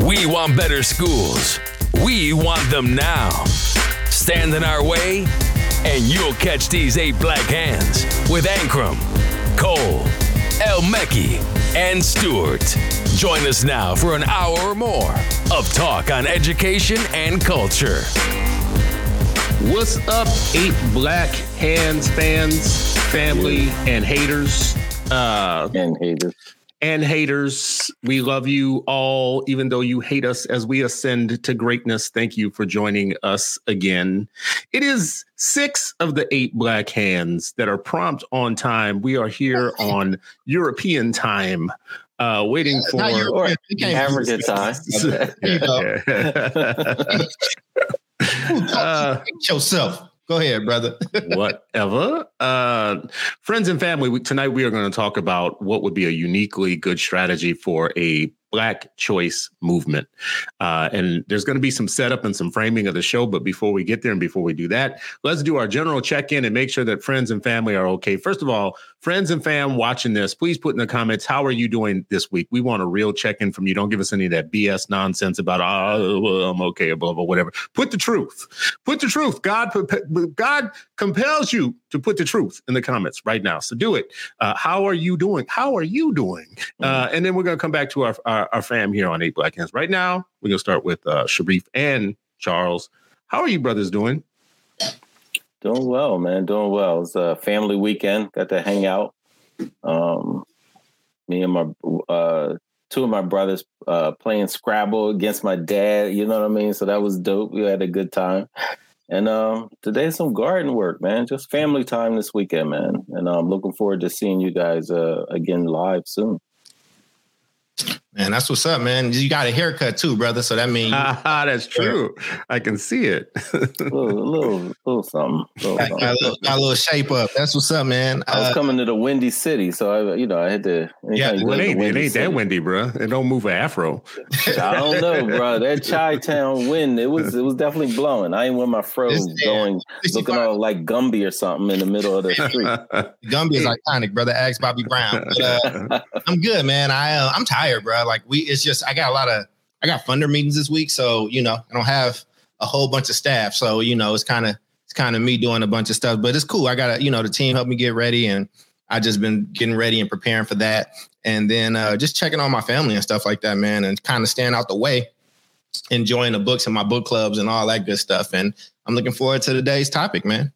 We want better schools. We want them now. Stand in our way, and you'll catch these eight black hands with Ankrum, Cole, El Mekki, and Stewart. Join us now for an hour or more of talk on education and culture. What's up, eight black hands fans, family, and haters? Uh, and haters. And haters, we love you all, even though you hate us as we ascend to greatness. Thank you for joining us again. It is six of the eight black hands that are prompt on time. We are here on European time uh, waiting for African time. uh, yourself. Go ahead, brother. whatever. Uh, friends and family, we, tonight we are going to talk about what would be a uniquely good strategy for a Black choice movement. Uh, and there's going to be some setup and some framing of the show. But before we get there and before we do that, let's do our general check in and make sure that friends and family are okay. First of all, friends and fam watching this, please put in the comments, how are you doing this week? We want a real check in from you. Don't give us any of that BS nonsense about, oh, I'm okay, or blah, blah, whatever. Put the truth. Put the truth. God, God compels you to put the truth in the comments right now. So do it. Uh, how are you doing? How are you doing? Uh, and then we're going to come back to our, our, our, fam here on Eight Black Hands. Right now, we're going to start with uh, Sharif and Charles. How are you brothers doing? Doing well, man. Doing well. It's a family weekend. Got to hang out. Um, me and my uh, two of my brothers uh, playing Scrabble against my dad. You know what I mean? So that was dope. We had a good time. And um, today's some garden work, man. Just family time this weekend, man. And I'm looking forward to seeing you guys uh, again live soon. Man, that's what's up, man. You got a haircut too, brother. So that means that's true. I can see it. a little, little, little something. Little got, Got, a little, got, a little, shape up. That's what's up, man. I was uh, coming to the windy city, so I, you know, I had to. Yeah, it ain't, it ain't that windy, bro. It don't move an afro. I don't know, bro. That Chi Town wind, it was, it was definitely blowing. I ain't with my fro going, looking all like Gumby or something in the middle of the street. Gumby is iconic, brother. Ask Bobby Brown. But, uh, I'm good, man. I, uh, I'm tired, bro. Like we, it's just I got a lot of I got funder meetings this week, so you know I don't have a whole bunch of staff, so you know it's kind of it's kind of me doing a bunch of stuff, but it's cool. I got you know the team helped me get ready, and I just been getting ready and preparing for that, and then uh, just checking on my family and stuff like that, man, and kind of staying out the way, enjoying the books and my book clubs and all that good stuff, and I'm looking forward to today's topic, man.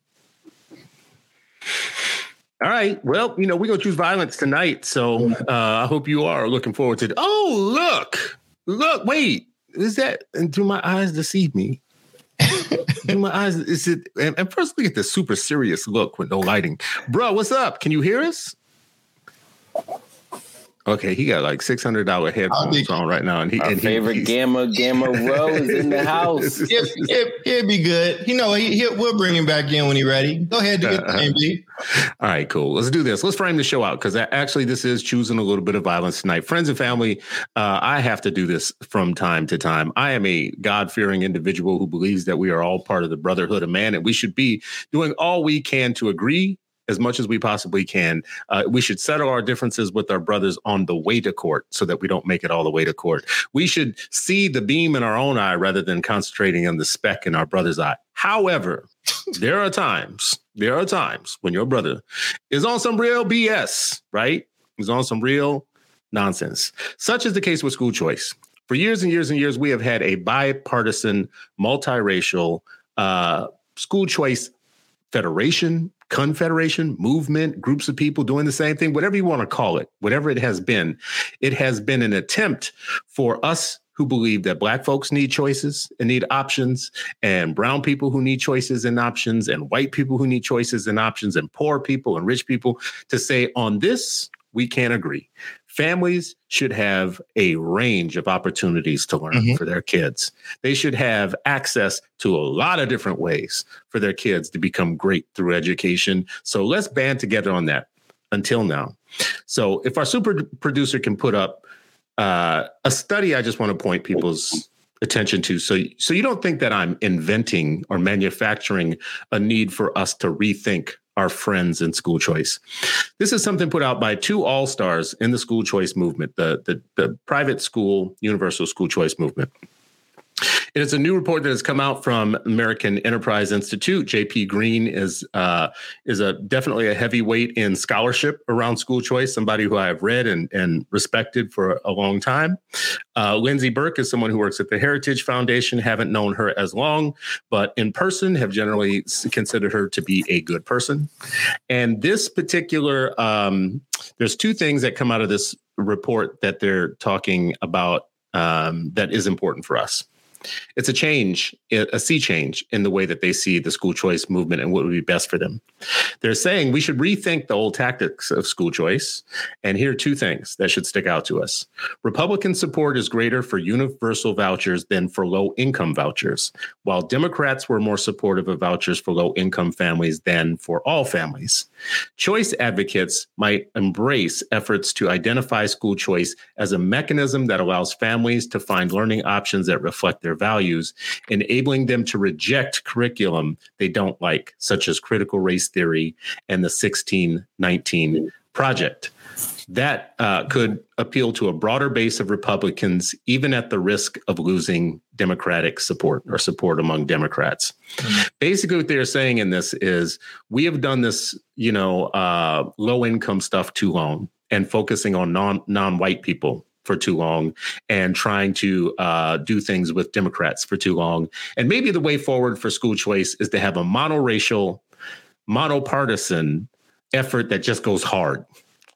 All right. Well, you know, we're going to choose violence tonight. So uh, I hope you are looking forward to it. Oh, look. Look. Wait. Is that, and do my eyes deceive me? do my eyes, is it, and, and first look at the super serious look with no lighting. Bro, what's up? Can you hear us? Okay, he got like six hundred dollar headphones on right now, and he Our and favorite he, Gamma Gamma Rose is in the house. it, it, it'd be good. You know, he, he, we'll bring him back in when he's ready. Go ahead, do uh, it, All right, cool. Let's do this. Let's frame the show out because actually, this is choosing a little bit of violence tonight. Friends and family, uh, I have to do this from time to time. I am a God fearing individual who believes that we are all part of the brotherhood of man, and we should be doing all we can to agree as much as we possibly can. Uh, we should settle our differences with our brothers on the way to court so that we don't make it all the way to court. We should see the beam in our own eye rather than concentrating on the speck in our brother's eye. However, there are times, there are times when your brother is on some real BS, right? He's on some real nonsense. Such is the case with school choice. For years and years and years, we have had a bipartisan, multiracial uh, school choice federation, confederation, movement, groups of people doing the same thing, whatever you want to call it, whatever it has been, it has been an attempt for us who believe that black folks need choices and need options, and brown people who need choices and options, and white people who need choices and options, and poor people and rich people to say, on this, we can't agree families should have a range of opportunities to learn mm-hmm. for their kids. They should have access to a lot of different ways for their kids to become great through education. So let's band together on that until now. So if our super producer can put up uh, a study, I just want to point people's attention to. So, so you don't think that I'm inventing or manufacturing a need for us to rethink our friends in school choice. This is something put out by two all stars in the school choice movement, the, the, the private school, universal school choice movement. It is a new report that has come out from American Enterprise Institute. Jay P. Greene is uh, is a definitely a heavyweight in scholarship around school choice. Somebody who I have read and and respected for a long time. Uh, Lindsey Burke is someone who works at the Heritage Foundation. Haven't known her as long, but in person have generally considered her to be a good person. And this particular, um, there's two things that come out of this report that they're talking about um, that is important for us it's a change, a sea change in the way that they see the school choice movement and what would be best for them. They're saying we should rethink the old tactics of school choice. And here are two things that should stick out to us. Republican support is greater for universal vouchers than for low income vouchers, while Democrats were more supportive of vouchers for low income families than for all families. Choice advocates might embrace efforts to identify school choice as a mechanism that allows families to find learning options that reflect their values, enabling them to reject curriculum they don't like, such as critical race theory and the 1619 project. That uh, could appeal to a broader base of Republicans, even at the risk of losing Democratic support or support among Democrats. Mm-hmm. Basically, what they're saying in this is we have done this, you know, uh, low income stuff too long and focusing on non non white people for too long and trying to uh, do things with Democrats for too long. And maybe the way forward for school choice is to have a monoracial, monopartisan effort that just goes hard,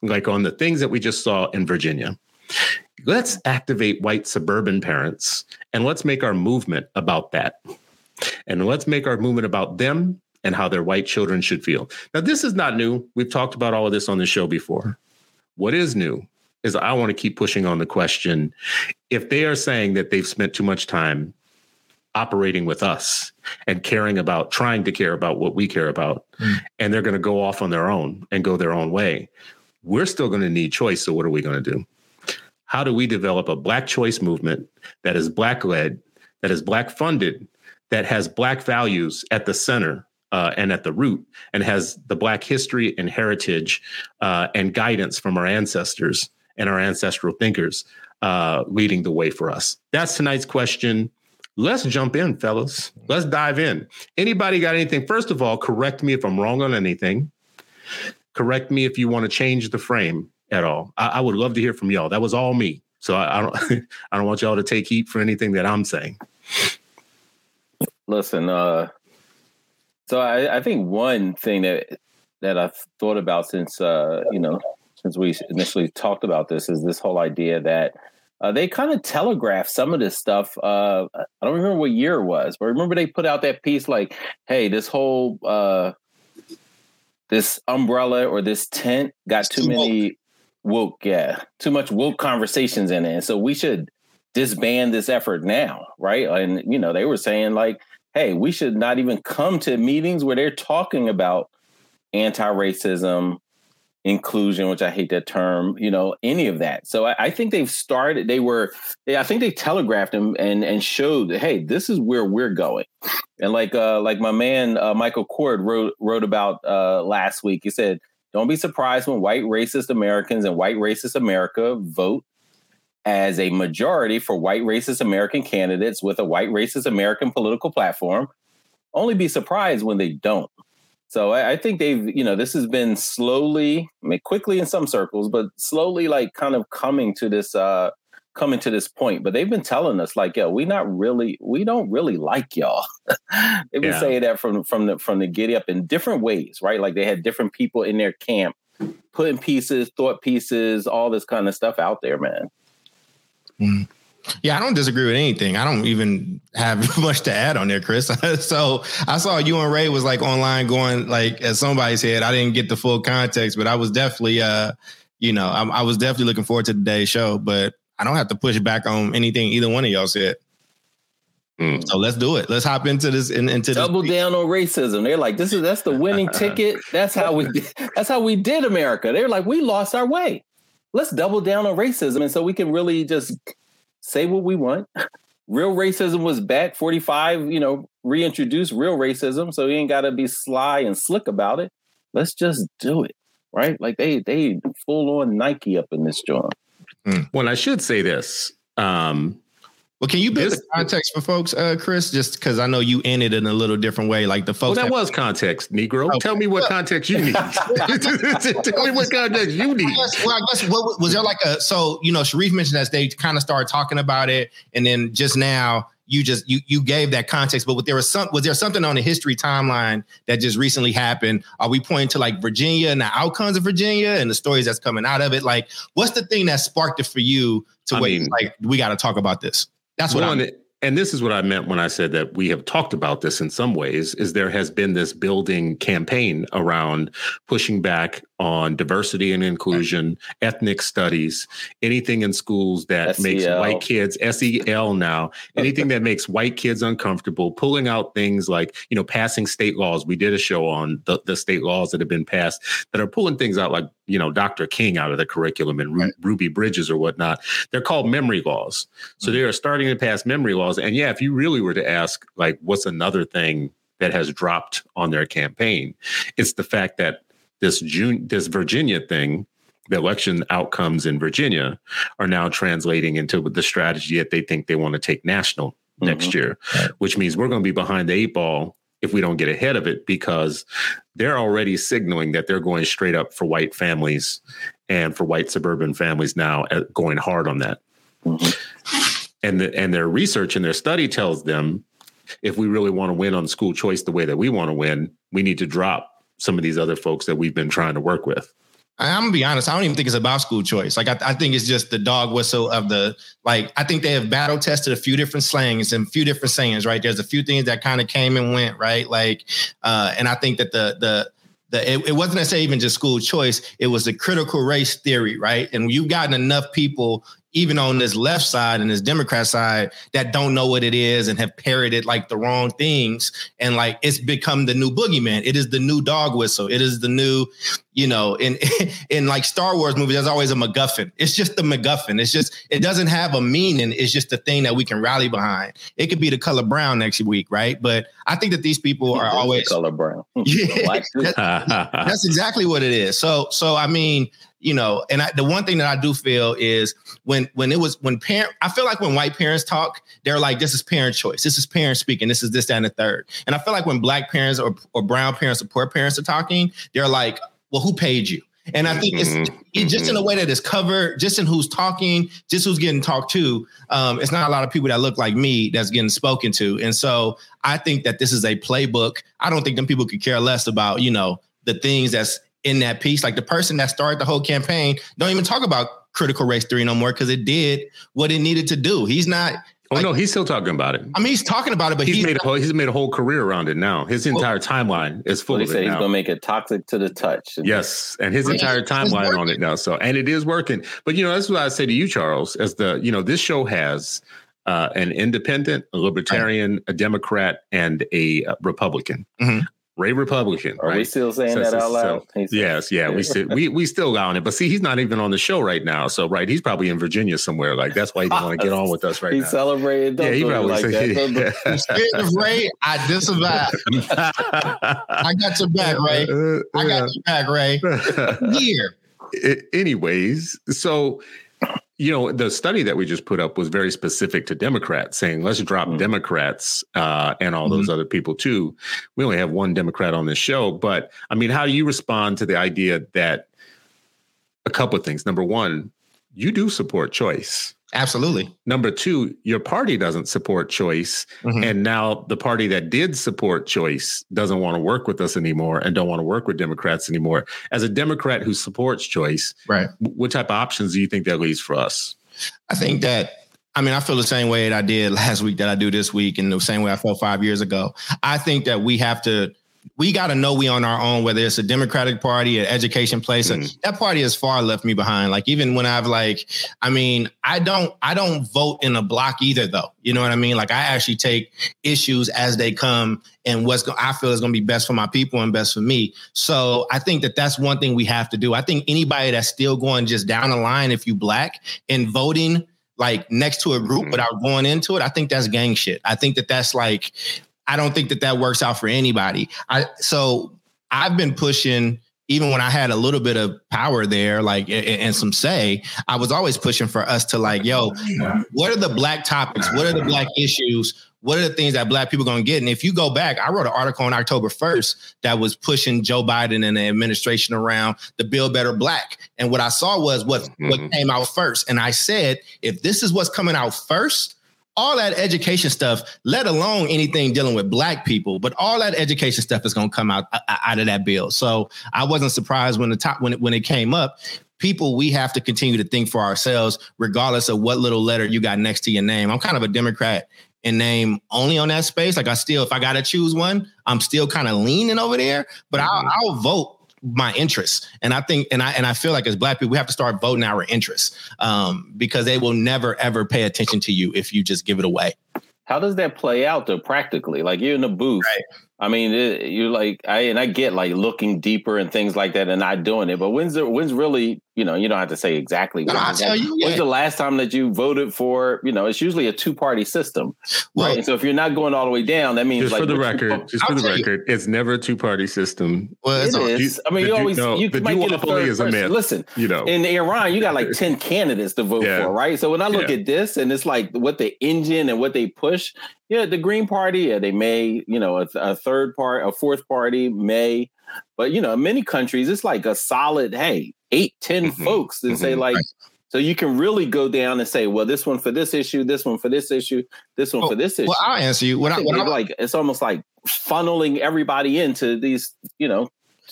like on the things that we just saw in Virginia. Let's activate white suburban parents and let's make our movement about that. And let's make our movement about them and how their white children should feel. Now, this is not new. We've talked about all of this on the show before. What is new is I want to keep pushing on the question if they are saying that they've spent too much time operating with us and caring about trying to care about what we care about mm. and they're going to go off on their own and go their own way we're still going to need choice so what are we going to do how do we develop a black choice movement that is black led that is black funded that has black values at the center uh, and at the root and has the black history and heritage uh, and guidance from our ancestors and our ancestral thinkers uh, leading the way for us? That's tonight's question. Let's jump in, fellas. Let's dive in. Anybody got anything? First of all, correct me if I'm wrong on anything. Correct me if you want to change the frame at all. I, I would love to hear from y'all. That was all me. So I, I don't I don't want y'all to take heat for anything that I'm saying. Listen, uh so I, I think one thing that that I've thought about since uh, you know, since we initially talked about this is this whole idea that uh, they kind of telegraphed some of this stuff. Uh, I don't remember what year it was, but remember they put out that piece like, "Hey, this whole uh, this umbrella or this tent got too, too many woke. woke, yeah, too much woke conversations in it, and so we should disband this effort now, right?" And you know, they were saying like, "Hey, we should not even come to meetings where they're talking about." anti-racism inclusion, which I hate that term, you know, any of that. So I, I think they've started, they were, they, I think they telegraphed them and, and showed, hey, this is where we're going. And like, uh, like my man, uh, Michael Cord wrote, wrote about, uh, last week, he said, don't be surprised when white racist Americans and white racist America vote as a majority for white racist American candidates with a white racist American political platform. Only be surprised when they don't. So I, I, think they've, you know, this has been slowly, I mean, quickly in some circles, but slowly, like, kind of coming to this, uh, coming to this point. But they've been telling us, like, yo, we not really, we don't really like y'all. they've been yeah. saying that from from the from the giddy up in different ways, right? Like they had different people in their camp putting pieces, thought pieces, all this kind of stuff out there, man. Mm. Yeah, I don't disagree with anything. I don't even have much to add on there, Chris. so I saw you and Ray was like online going like as somebody said. I didn't get the full context, but I was definitely uh, you know, I, I was definitely looking forward to today's show. But I don't have to push back on anything either one of y'all said. Mm. So let's do it. Let's hop into this in, into double this. down on racism. They're like, this is that's the winning ticket. That's how we that's how we did America. They're like, we lost our way. Let's double down on racism, and so we can really just say what we want. real racism was back. 45, you know, reintroduced real racism. So you ain't got to be sly and slick about it. let's just do it, right? Like they they full on Nike up in this joint. Mm. Well, I should say this. Um, well, can you build this, the context for folks, uh, Chris? Just because I know you ended in a little different way, like the folks. Well, that was context, Negro. Okay. Tell me what context you need. Tell me what context you need. I guess, well, I guess what was there like a so you know Sharif mentioned that they kind of started talking about it, and then just now you just you you gave that context. But there was some was there something on the history timeline that just recently happened? Are we pointing to like Virginia and the outcomes of Virginia and the stories that's coming out of it? Like, what's the thing that sparked it for you to wait? Like, we got to talk about this. That's what I and this is what I meant when I said that we have talked about this in some ways is there has been this building campaign around pushing back on diversity and inclusion, ethnic studies, anything in schools that SEL. makes white kids SEL now, anything that makes white kids uncomfortable, pulling out things like, you know, passing state laws. We did a show on the, the state laws that have been passed that are pulling things out like, you know, Dr. King out of the curriculum and Ru- Ruby Bridges or whatnot. They're called memory laws. So mm-hmm. they are starting to pass memory laws. And yeah, if you really were to ask, like, what's another thing that has dropped on their campaign, it's the fact that this June this Virginia thing, the election outcomes in Virginia are now translating into the strategy that they think they want to take national mm-hmm. next year, which means we're going to be behind the eight ball if we don't get ahead of it because they're already signaling that they're going straight up for white families and for white suburban families now uh, going hard on that. Mm-hmm. And the, and their research and their study tells them if we really want to win on school choice the way that we want to win, we need to drop some of these other folks that we've been trying to work with. I'm gonna be honest. I don't even think it's about school choice. Like I, I, think it's just the dog whistle of the like. I think they have battle tested a few different slangs and a few different sayings. Right. There's a few things that kind of came and went. Right. Like, uh, and I think that the the the, it, it, wasn't necessarily even just school choice. It was the critical race theory, right? And you've gotten enough people even on this left side and this Democrat side that don't know what it is and have parroted like the wrong things. And like it's become the new boogeyman. It is the new dog whistle. It is the new, you know, in in like Star Wars movies, there's always a MacGuffin. It's just the MacGuffin. It's just it doesn't have a meaning. It's just the thing that we can rally behind. It could be the color brown next week, right? But I think that these people are always color brown. Yeah, that's, that's exactly what it is. So so I mean, you know, and I, the one thing that I do feel is when when it was when parent, I feel like when white parents talk, they're like, this is parent choice, this is parent speaking, this is this, that, and the third. And I feel like when black parents or, or brown parents or poor parents are talking, they're like, well, who paid you? And I think it's, mm-hmm. it's just in a way that is covered, just in who's talking, just who's getting talked to. Um, it's not a lot of people that look like me that's getting spoken to. And so I think that this is a playbook. I don't think them people could care less about, you know, the things that's in that piece. Like the person that started the whole campaign don't even talk about critical race theory no more because it did what it needed to do. He's not. Oh like, no, he's still talking about it. I mean, he's talking about it, but he's, he's made a whole, he's made a whole career around it now. His entire well, timeline is full well, of it. He's now. gonna make it toxic to the touch. Yes, and his entire timeline on it now. So, and it is working. But you know, that's what I say to you, Charles. As the you know, this show has uh, an independent, a libertarian, a Democrat, and a uh, Republican. Mm-hmm. Ray Republican. Are right? we still saying so, that out loud? So, yes, yeah, we still we we still got on it. But see, he's not even on the show right now. So right, he's probably in Virginia somewhere. Like that's why he didn't want to get on with us right he's now. He's celebrating. Yeah, he probably like that. Yeah. Of Ray, I disavow. I got your back, Ray. I got your back, Ray. Here. Anyways, so you know, the study that we just put up was very specific to Democrats, saying let's drop mm-hmm. Democrats uh, and all mm-hmm. those other people too. We only have one Democrat on this show, but I mean, how do you respond to the idea that a couple of things? Number one, you do support choice. Absolutely. Number two, your party doesn't support choice. Mm-hmm. And now the party that did support choice doesn't want to work with us anymore and don't want to work with Democrats anymore. As a Democrat who supports choice, right? What type of options do you think that leaves for us? I think that I mean, I feel the same way that I did last week that I do this week, and the same way I felt five years ago. I think that we have to we got to know we on our own, whether it's a Democratic Party, an education place. Mm. That party has far left me behind. Like even when I've like, I mean, I don't, I don't vote in a block either, though. You know what I mean? Like I actually take issues as they come and what's go- I feel is going to be best for my people and best for me. So I think that that's one thing we have to do. I think anybody that's still going just down the line, if you black and voting like next to a group mm. without going into it, I think that's gang shit. I think that that's like I don't think that that works out for anybody. I so I've been pushing even when I had a little bit of power there, like and, some say, I was always pushing for us to like, yo, what are the black topics? What are the black issues? What are the things that black people gonna get? And if you go back, I wrote an article on October 1st that was pushing Joe Biden and the administration around the Build Better Black. And what I saw was what mm-hmm. what came out first. And I said, if this is what's coming out first, all that education stuff, let alone anything dealing with black people, but all that education stuff is going to come out uh, uh, out of that bill. So I wasn't surprised when the top when it, when it came up. People, we have to continue to think for ourselves, regardless of what little letter you got next to your name. I'm kind of a Democrat in name only on that space. Like I still, if I got to choose one, I'm still kind of leaning over there, but mm-hmm. I'll, I'll vote my interests. And I think, and I and I feel like as black people, we have to start voting our interests um, because they will never ever pay attention to you if you just give it away. How does that play out though practically? Like you're in the booth. Right. I mean, it, you're like I and I get like looking deeper and things like that, and not doing it. But when's the when's really you know you don't have to say exactly. No, I'll tell you. Yeah. When's the last time that you voted for? You know, it's usually a two party system, well, right? And so if you're not going all the way down, that means just like for the record, just for the record, you. it's never a two party system. Well, it is. I mean, you always no, you might get a third is a myth. Listen, you know, in Iran, you got like ten candidates to vote yeah. for, right? So when I look yeah. at this, and it's like what the engine and what they push, yeah, the Green Party, yeah, they may, you know, a, a third part, a fourth party may, but you know, in many countries, it's like a solid, hey, eight, ten mm-hmm. folks and mm-hmm. say like, so you can really go down and say, well, this one for this issue, this one for this issue, this one for this issue. Well, I'll answer you. What I, what I, like, it's almost like funneling everybody into these, you know,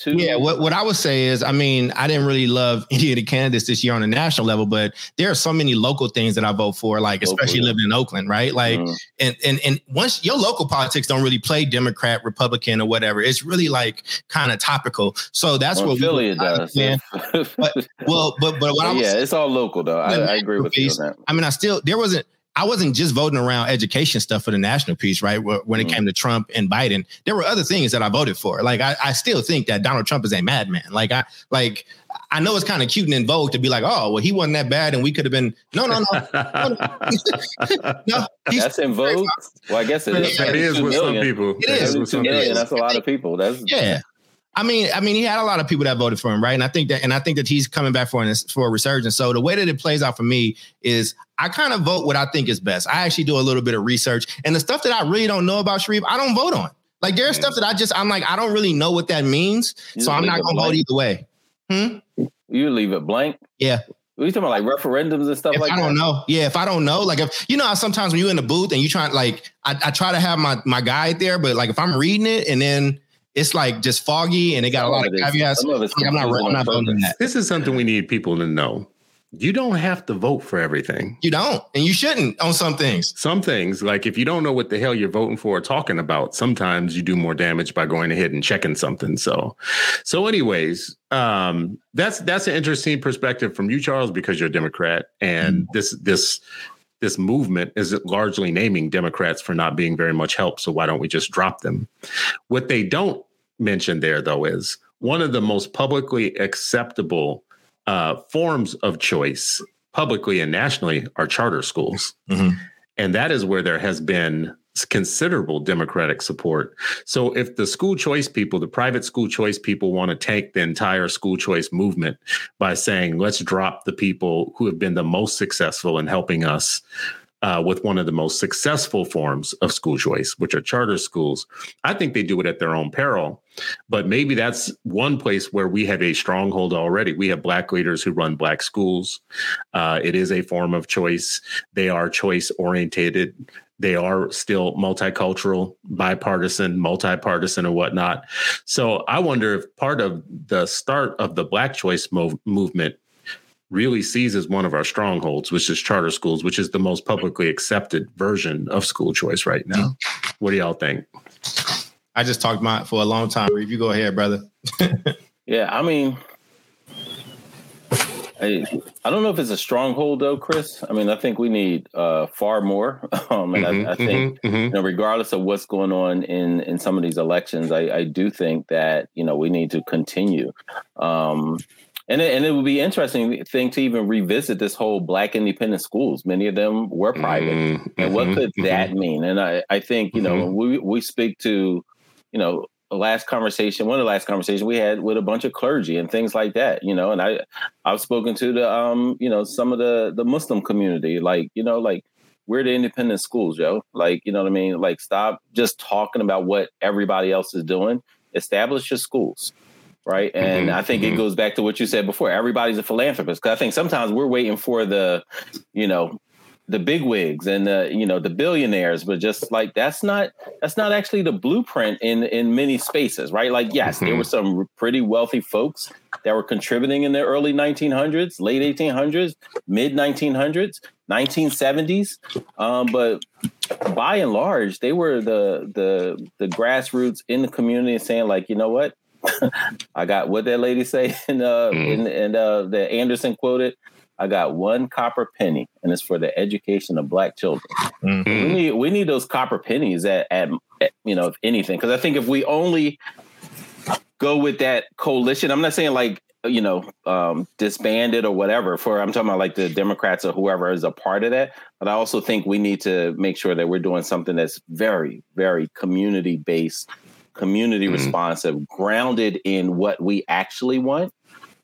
Yeah, what, what I would say is, I mean, I didn't really love any of the candidates this year on a national level, but there are so many local things that I vote for, like especially living in Oakland, right? Like, mm. and and and once your local politics don't really play Democrat, Republican, or whatever, it's really like kind of topical. So that's what Philly we, does. Man. but, well, but but what I was, yeah, it's all local though. I, I agree with you on that. I mean, I still there wasn't I wasn't just voting around education stuff for the national piece, right? When it mm came to Trump and Biden, there were other things that I voted for. Like I, I still think that Donald Trump is a madman. Like I like I know it's kind of cute and in vogue to be like, oh, well, he wasn't that bad, and we could have been. No, no, no, no. no that's in vogue. Well, I guess it is. That is with million. some people. It is. With some million. That's a lot of people. That's yeah. I mean, I mean, he had a lot of people that voted for him, right? And I think that, and I think that he's coming back for an, for a resurgence. So the way that it plays out for me is, I kind of vote what I think is best. I actually do a little bit of research, and the stuff that I really don't know about Sharif, I don't vote on. Like there's stuff that I just, I'm like, I don't really know what that means, you so I'm not gonna vote either way. Hmm? You leave it blank. Yeah. Are you talking about like referendums and stuff if like I don't know. Yeah, if I don't know, like if you know sometimes when you're in the booth and you try like I, I try to have my my guide there, but like if I'm reading it and then it's like just foggy and it got a lot of caveats. I'm not, I'm not voting that. This is something we need people to know. You don't have to vote for everything. You don't, and you shouldn't on some things. Some things, like if you don't know what the hell you're voting for or talking about, sometimes you do more damage by going ahead and checking something. So, so anyways, um, that's that's an interesting perspective from you, Charles, because you're a Democrat, and mm-hmm. this this this movement is largely naming Democrats for not being very much help. So why don't we just drop them? What they don't mention there, though, is one of the most publicly acceptable uh, forms of choice, publicly and nationally, are charter schools. Mm-hmm. And that is where there has been considerable Democratic support. So if the school choice people, the private school choice people want to take the entire school choice movement by saying, let's drop the people who have been the most successful in helping us uh, with one of the most successful forms of school choice, which are charter schools. I think they do it at their own peril, but maybe that's one place where we have a stronghold already. We have black leaders who run black schools. Uh, it is a form of choice. They are choice orientated. They are still multicultural, bipartisan, multipartisan, or whatnot. So I wonder if part of the start of the Black choice mov- movement really sees as one of our strongholds, which is charter schools, which is the most publicly accepted version of school choice right now. What do y'all think? I just talked about for a long time. If you go ahead, brother. yeah, I mean, I, I don't know if it's a stronghold though, Chris. I mean, I think we need uh, far more. Um, and mm-hmm, I, I, think, mm-hmm, mm-hmm. you know, regardless of what's going on in in some of these elections, I, I do think that you know we need to continue. Um, and it, and it would be interesting thing to even revisit this whole black independent schools. Many of them were private, mm-hmm, and what could mm-hmm. that mean? And I, I think you know mm-hmm. we we speak to you know last conversation, one of the last conversations we had with a bunch of clergy and things like that, you know, and I I've spoken to the um, you know, some of the the Muslim community, like, you know, like we're the independent schools, yo. Like, you know what I mean? Like stop just talking about what everybody else is doing. Establish your schools. Right. And mm-hmm. I think mm-hmm. it goes back to what you said before. Everybody's a philanthropist. Cause I think sometimes we're waiting for the, you know, the big wigs and the you know the billionaires but just like that's not that's not actually the blueprint in in many spaces right like yes mm-hmm. there were some pretty wealthy folks that were contributing in the early 1900s late 1800s mid 1900s 1970s um, but by and large they were the the the grassroots in the community saying like you know what I got what that lady say and uh mm. and, and uh that Anderson quoted I got one copper penny, and it's for the education of black children. Mm-hmm. We need we need those copper pennies at, at, at you know if anything, because I think if we only go with that coalition, I'm not saying like you know um, disbanded or whatever. For I'm talking about like the Democrats or whoever is a part of that, but I also think we need to make sure that we're doing something that's very very community based community mm-hmm. responsive, grounded in what we actually want,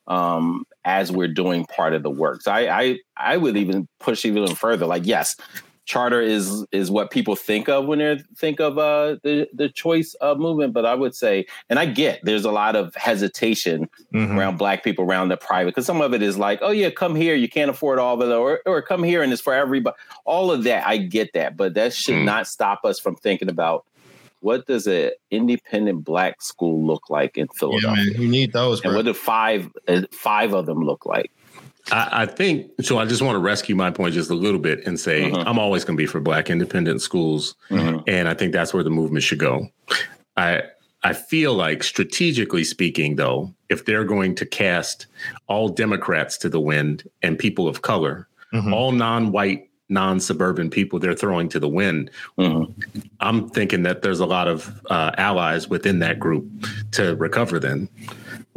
um, as we're doing part of the work. So I, I I would even push even further. Like, yes, charter is is what people think of when they think of uh, the the choice of movement. But I would say, and I get there's a lot of hesitation mm-hmm. around Black people around the private because some of it is like, oh yeah, come here, you can't afford all of it, or or come here and it's for everybody. All of that, I get that, but that should mm-hmm. not stop us from thinking about what does an independent black school look like in Philadelphia? Yeah, man, you need those. And what do five uh, five of them look like? I, I, think so. I just want to rescue my point just a little bit and say mm-hmm. I'm always going to be for black independent schools, mm-hmm. and I think that's where the movement should go. I I feel like strategically speaking, though, if they're going to cast all Democrats to the wind and people of color, mm-hmm. all non-white non-suburban people they're throwing to the wind. Mm-hmm. I'm thinking that there's a lot of uh, allies within that group to recover. Then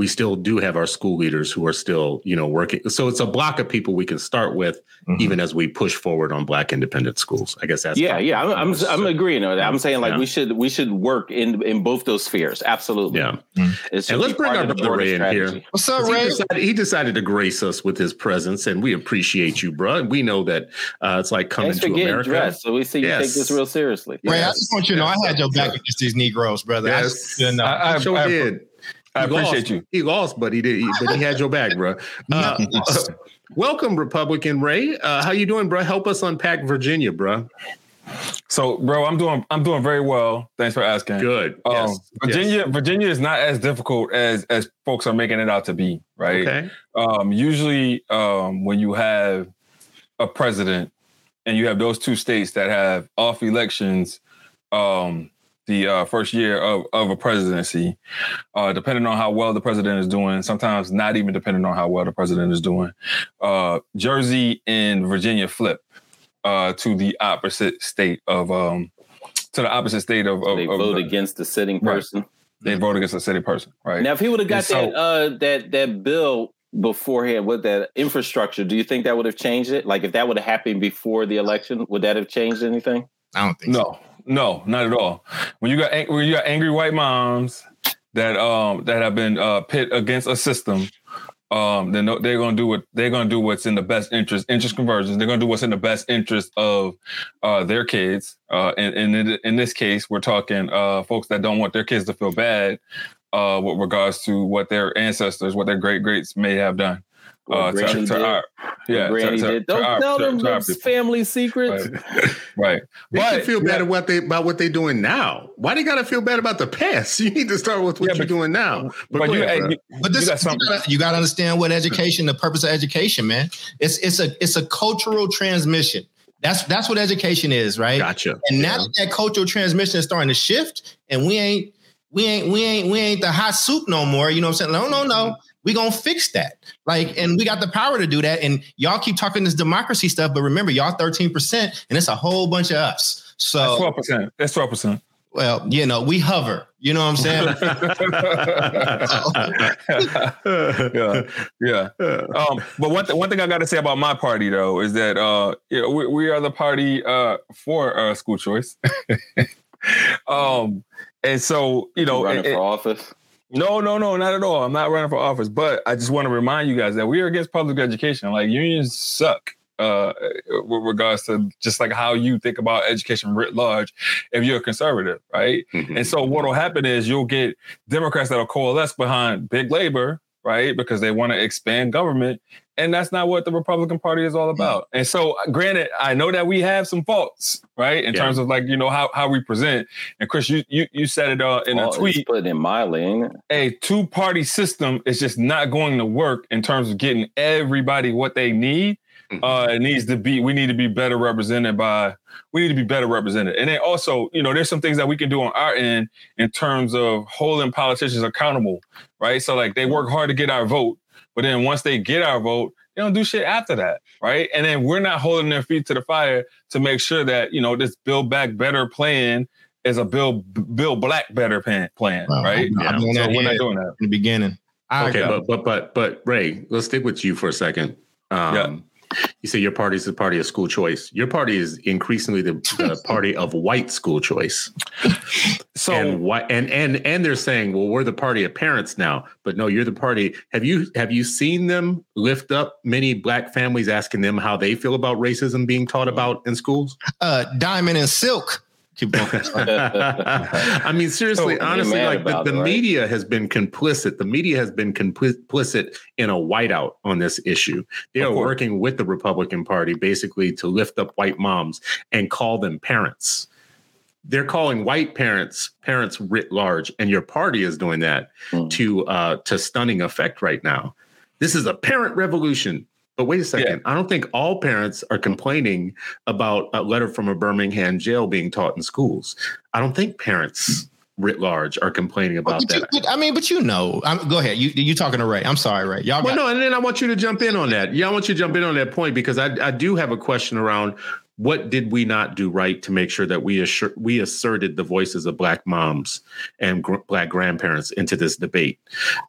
we still do have our school leaders who are still, you know, working. So it's a block of people we can start with, mm-hmm. even as we push forward on Black independent schools. I guess that's yeah, yeah. I'm I'm, I'm, agreeing with that. I'm saying like yeah. we should we should work in in both those spheres. Absolutely. Yeah. Mm-hmm. And let's bring our brother Ray in here. What's up, Ray? He decided, he decided, to grace us with his presence, and we appreciate you, bro. We know that uh, it's like coming Thanks to America. Dressed, so we see you take this real seriously. Ray, yes. I just want you to know I had your back against these Negroes, brother. Yes. I, I, I, I sure I, did. I appreciate lost. you. He lost, but he did. He, but he had your back, bro. Uh, uh, welcome, Republican Ray. Uh, how you doing, bro? Help us unpack Virginia, bro. So, bro, I'm doing I'm doing very well. Thanks for asking. Good. Um, yes. Virginia, yes. Virginia is not as difficult as as folks are making it out to be, right? Okay. Um, usually, um, when you have a president and you have those two states that have off elections, um, the uh, first year of, of a presidency, uh, depending on how well the president is doing, sometimes not even depending on how well the president is doing. Uh, Jersey and Virginia flip uh, to the opposite state of um, to the opposite state of, of they of, vote against the sitting person. Right. They vote against the sitting person, right? Now, if he would have got so, that uh, that that bill beforehand with that infrastructure, do you think that would have changed it? Like if that would have happened before the election, would that have changed anything? I don't think no. So. No, not at all. When you got when you got angry white moms that um that have been uh, pit against a system, um, then they're gonna do what they're gonna do what's in the best interest interest conversions. They're gonna do what's in the best interest of uh, their kids. Uh, and, and in, in this case, we're talking uh, folks that don't want their kids to feel bad uh, with regards to what their ancestors, what their great greats may have done. Uh, to, to our, yeah, Granny to, did. Don't our, tell them those family secrets. Right. right. They but, feel bad yeah. about they about what they're doing now. Why do they gotta feel bad about the past? You need to start with what yeah, you're but, doing now. But, but, you, ahead, but this, you, got you, gotta, you gotta understand what education, the purpose of education, man. It's it's a it's a cultural transmission. That's that's what education is, right? Gotcha. And now yeah. that, that cultural transmission is starting to shift, and we ain't we ain't we ain't we ain't the hot soup no more. You know what I'm saying? No, no, no we gonna fix that. Like, and we got the power to do that. And y'all keep talking this democracy stuff, but remember, y'all 13%, and it's a whole bunch of us. So twelve percent. That's twelve percent. Well, you know, we hover. You know what I'm saying? yeah, yeah. Um, but one th- one thing I got to say about my party though is that uh, yeah, we, we are the party uh, for uh, school choice. um, and so you know, running it- for office. No, no, no, not at all. I'm not running for office, but I just want to remind you guys that we are against public education. Like unions suck. Uh, with regards to just like how you think about education writ large, if you're a conservative, right? Mhm. And so what will happen is you'll get Democrats that'll coalesce behind big labor, right? Because they want to expand government. And that's not what the Republican Party is all about. And so granted, I know that we have some faults, right? In Yeah. terms of like, you know, how, how we present. And Chris, you you, you said it uh, in Oh, a tweet. put in my lane. A two-party system is just not going to work in terms of getting everybody what they need. Uh, it needs to be, we need to be better represented by, we need to be better represented. And then also, you know, there's some things that we can do on our end in terms of holding politicians accountable, right? So like they work hard to get our vote, but then once they get our vote, they don't do shit after that, right? And then we're not holding their feet to the fire to make sure that, you know, this Build Back Better plan is a Build, Build Black Better plan, plan Well, right? I'm- I'm doing So that we're not doing that. in the beginning. I, Okay, Okay. but but but but Ray, let's stick with you for a second. Um, Yeah. You say your party is the party of school choice. Your party is increasingly the, the party of white school choice. So and why and and and they're saying, well, we're the party of parents now. But no, you're the party. Have you have you seen them lift up many black families asking them how they feel about racism being taught about in schools? uh, Diamond and Silk. I mean, seriously, So, honestly, like the, the it, right? media has been complicit. The media has been complicit in a whiteout on this issue. They Of are course. working with the Republican Party basically to lift up white moms and call them parents. They're calling white parents parents writ large, and your party is doing that Hmm. to uh, to stunning effect right now. This is a parent revolution. But wait a second. I don't think all parents are complaining about a letter from a Birmingham jail being taught in schools. I don't think parents writ large are complaining about But you- that. but, I mean, but you know, I'm, go ahead. You you talking to Ray? I'm sorry, Ray. Y'all Well, got, no, and then I want you to jump in on that. Yeah, I want you to jump in on that point because I, I do have a question around what did we not do right to make sure that we assure, we asserted the voices of black moms and gr- black grandparents into this debate.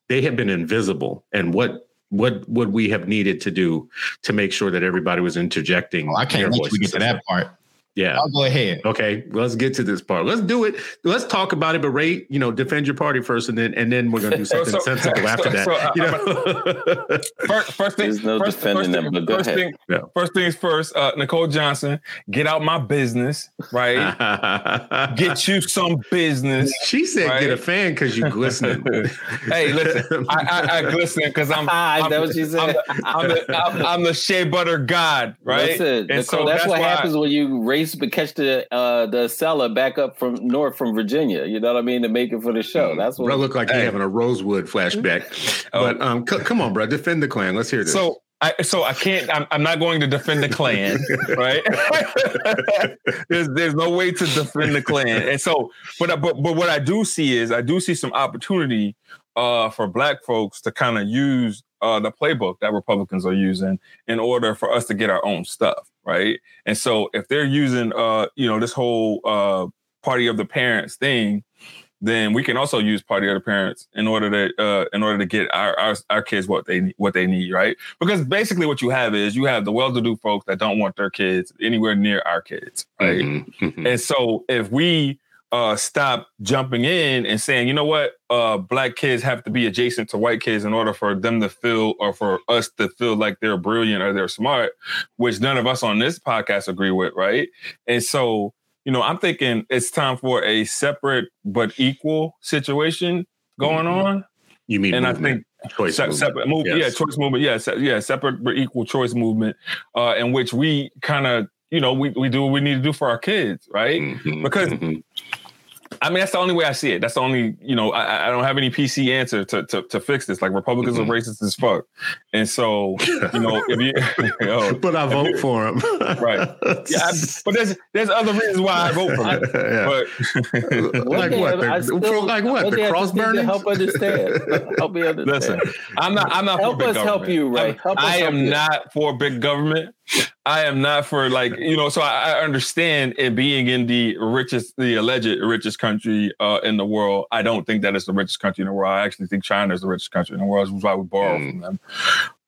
They have been invisible, and what what would we have needed to do to make sure that everybody was interjecting? Oh, I can't wait we get to that part. Yeah. I'll go ahead. Okay, let's get to this part. Let's do it. Let's talk about it. But Ray, you know, defend your party first, and then and then we're gonna do something so- sensible after that. so, uh, you know? first, first thing, There's no first, defending first them, thing, but go first ahead. thing, Yeah. first things first. Uh, Nicole Johnson, get out my business, right? get you some business. She said, Right? "Get a fan because you glistening." hey, listen, I, I, I glisten because I'm, Ah, I'm, that what she I'm, said? I'm, the, I'm, I'm the shea butter god, right? Listen, And Nicole, so that's, that's what why- happens when you race but catch the uh, the seller back up from north from Virginia. You know what I mean to make it for the show. That's what. bro look like Hey. you're having a Rosewood flashback. Oh. But um, c- come on, bro, defend the Klan. Let's hear this. So I so I can't. I'm, I'm not going to defend the Klan, right? there's there's no way to defend the Klan, and so but I- but but what I do see is I do see some opportunity uh, for Black folks to kind of use uh, the playbook that Republicans are using in order for us to get our own stuff, right? And so if they're using uh, you know this whole uh, party of the parents thing then we can also use party of the parents in order to uh, in order to get our, our our kids what they what they need, right? Because basically, what you have is you have the well-to-do folks that don't want their kids anywhere near our kids, right? Mhm, mhm. And so if we uh, stop jumping in and saying, you know what, uh, black kids have to be adjacent to white kids in order for them to feel or for us to feel like they're brilliant or they're smart, which none of us on this podcast agree with, right? And so, you know, I'm thinking it's time for a separate but equal situation going Mhm. on. you mean And I think choice Se- movement. separate move, Yes. yeah, choice movement, yeah, se- yeah, separate but equal choice movement, uh, in which we kind of, you know, we, we do what we need to do for our kids, right? Mhm, Because- mhm. I mean, that's the only way I see it. That's the only, you know, I, I don't have any PC answer to to, to fix this. Like Republicans Mhm. are racist as fuck, and so you know, if you, yo, but I vote for him. Right. yeah, I, but there's there's other reasons why I vote for him. Yeah. But like what? The, still- like what? what The they have to cross do to? Help understand. help me understand. listen, I'm not. I'm not Help for big us help you, right? I'm- Help us I help am you. not for big government. I am not for like you know. So I, I understand it being in the richest, the alleged richest country uh, in the world. I don't think that it's the richest country in the world. I actually think China is the richest country in the world. Which is why we borrow from them.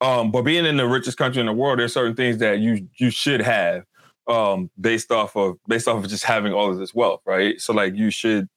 Um, but being in the richest country in the world, there's certain things that you you should have um, based off of based off of just having all of this wealth, right? So like you should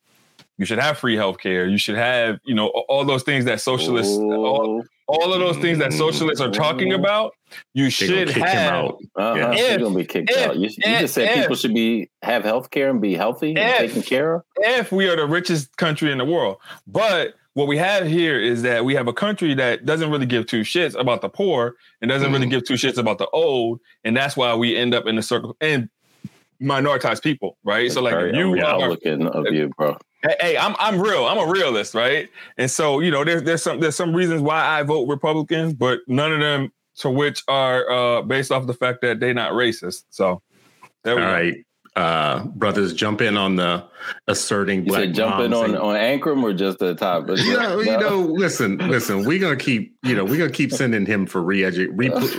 you should have free healthcare. You should have you know all those things that socialists all, all of those things that socialists are talking about. You should have. Uh-huh. Yeah. If, gonna be kicked if, out. You, you if, just said if, people should be have healthcare and be healthy and taken care of. If we are the richest country in the world, but what we have here is that we have a country that doesn't really give two shits about the poor and doesn't mm. really give two shits about the old, and that's why we end up in the circle and minoritized people, right? That's so like you are looking of you, bro. Hey, I'm I'm real. I'm a realist, right? And so you know, there's there's some there's some reasons why I vote Republican, but none of them to which are uh, based off the fact that they're not racist. So, there we All go. right uh, brothers jump in on the asserting you black jump in on, and, on Ankrum or just the top? You know, you know, listen, listen, we're gonna keep, you know, we're gonna keep sending him for re-edu-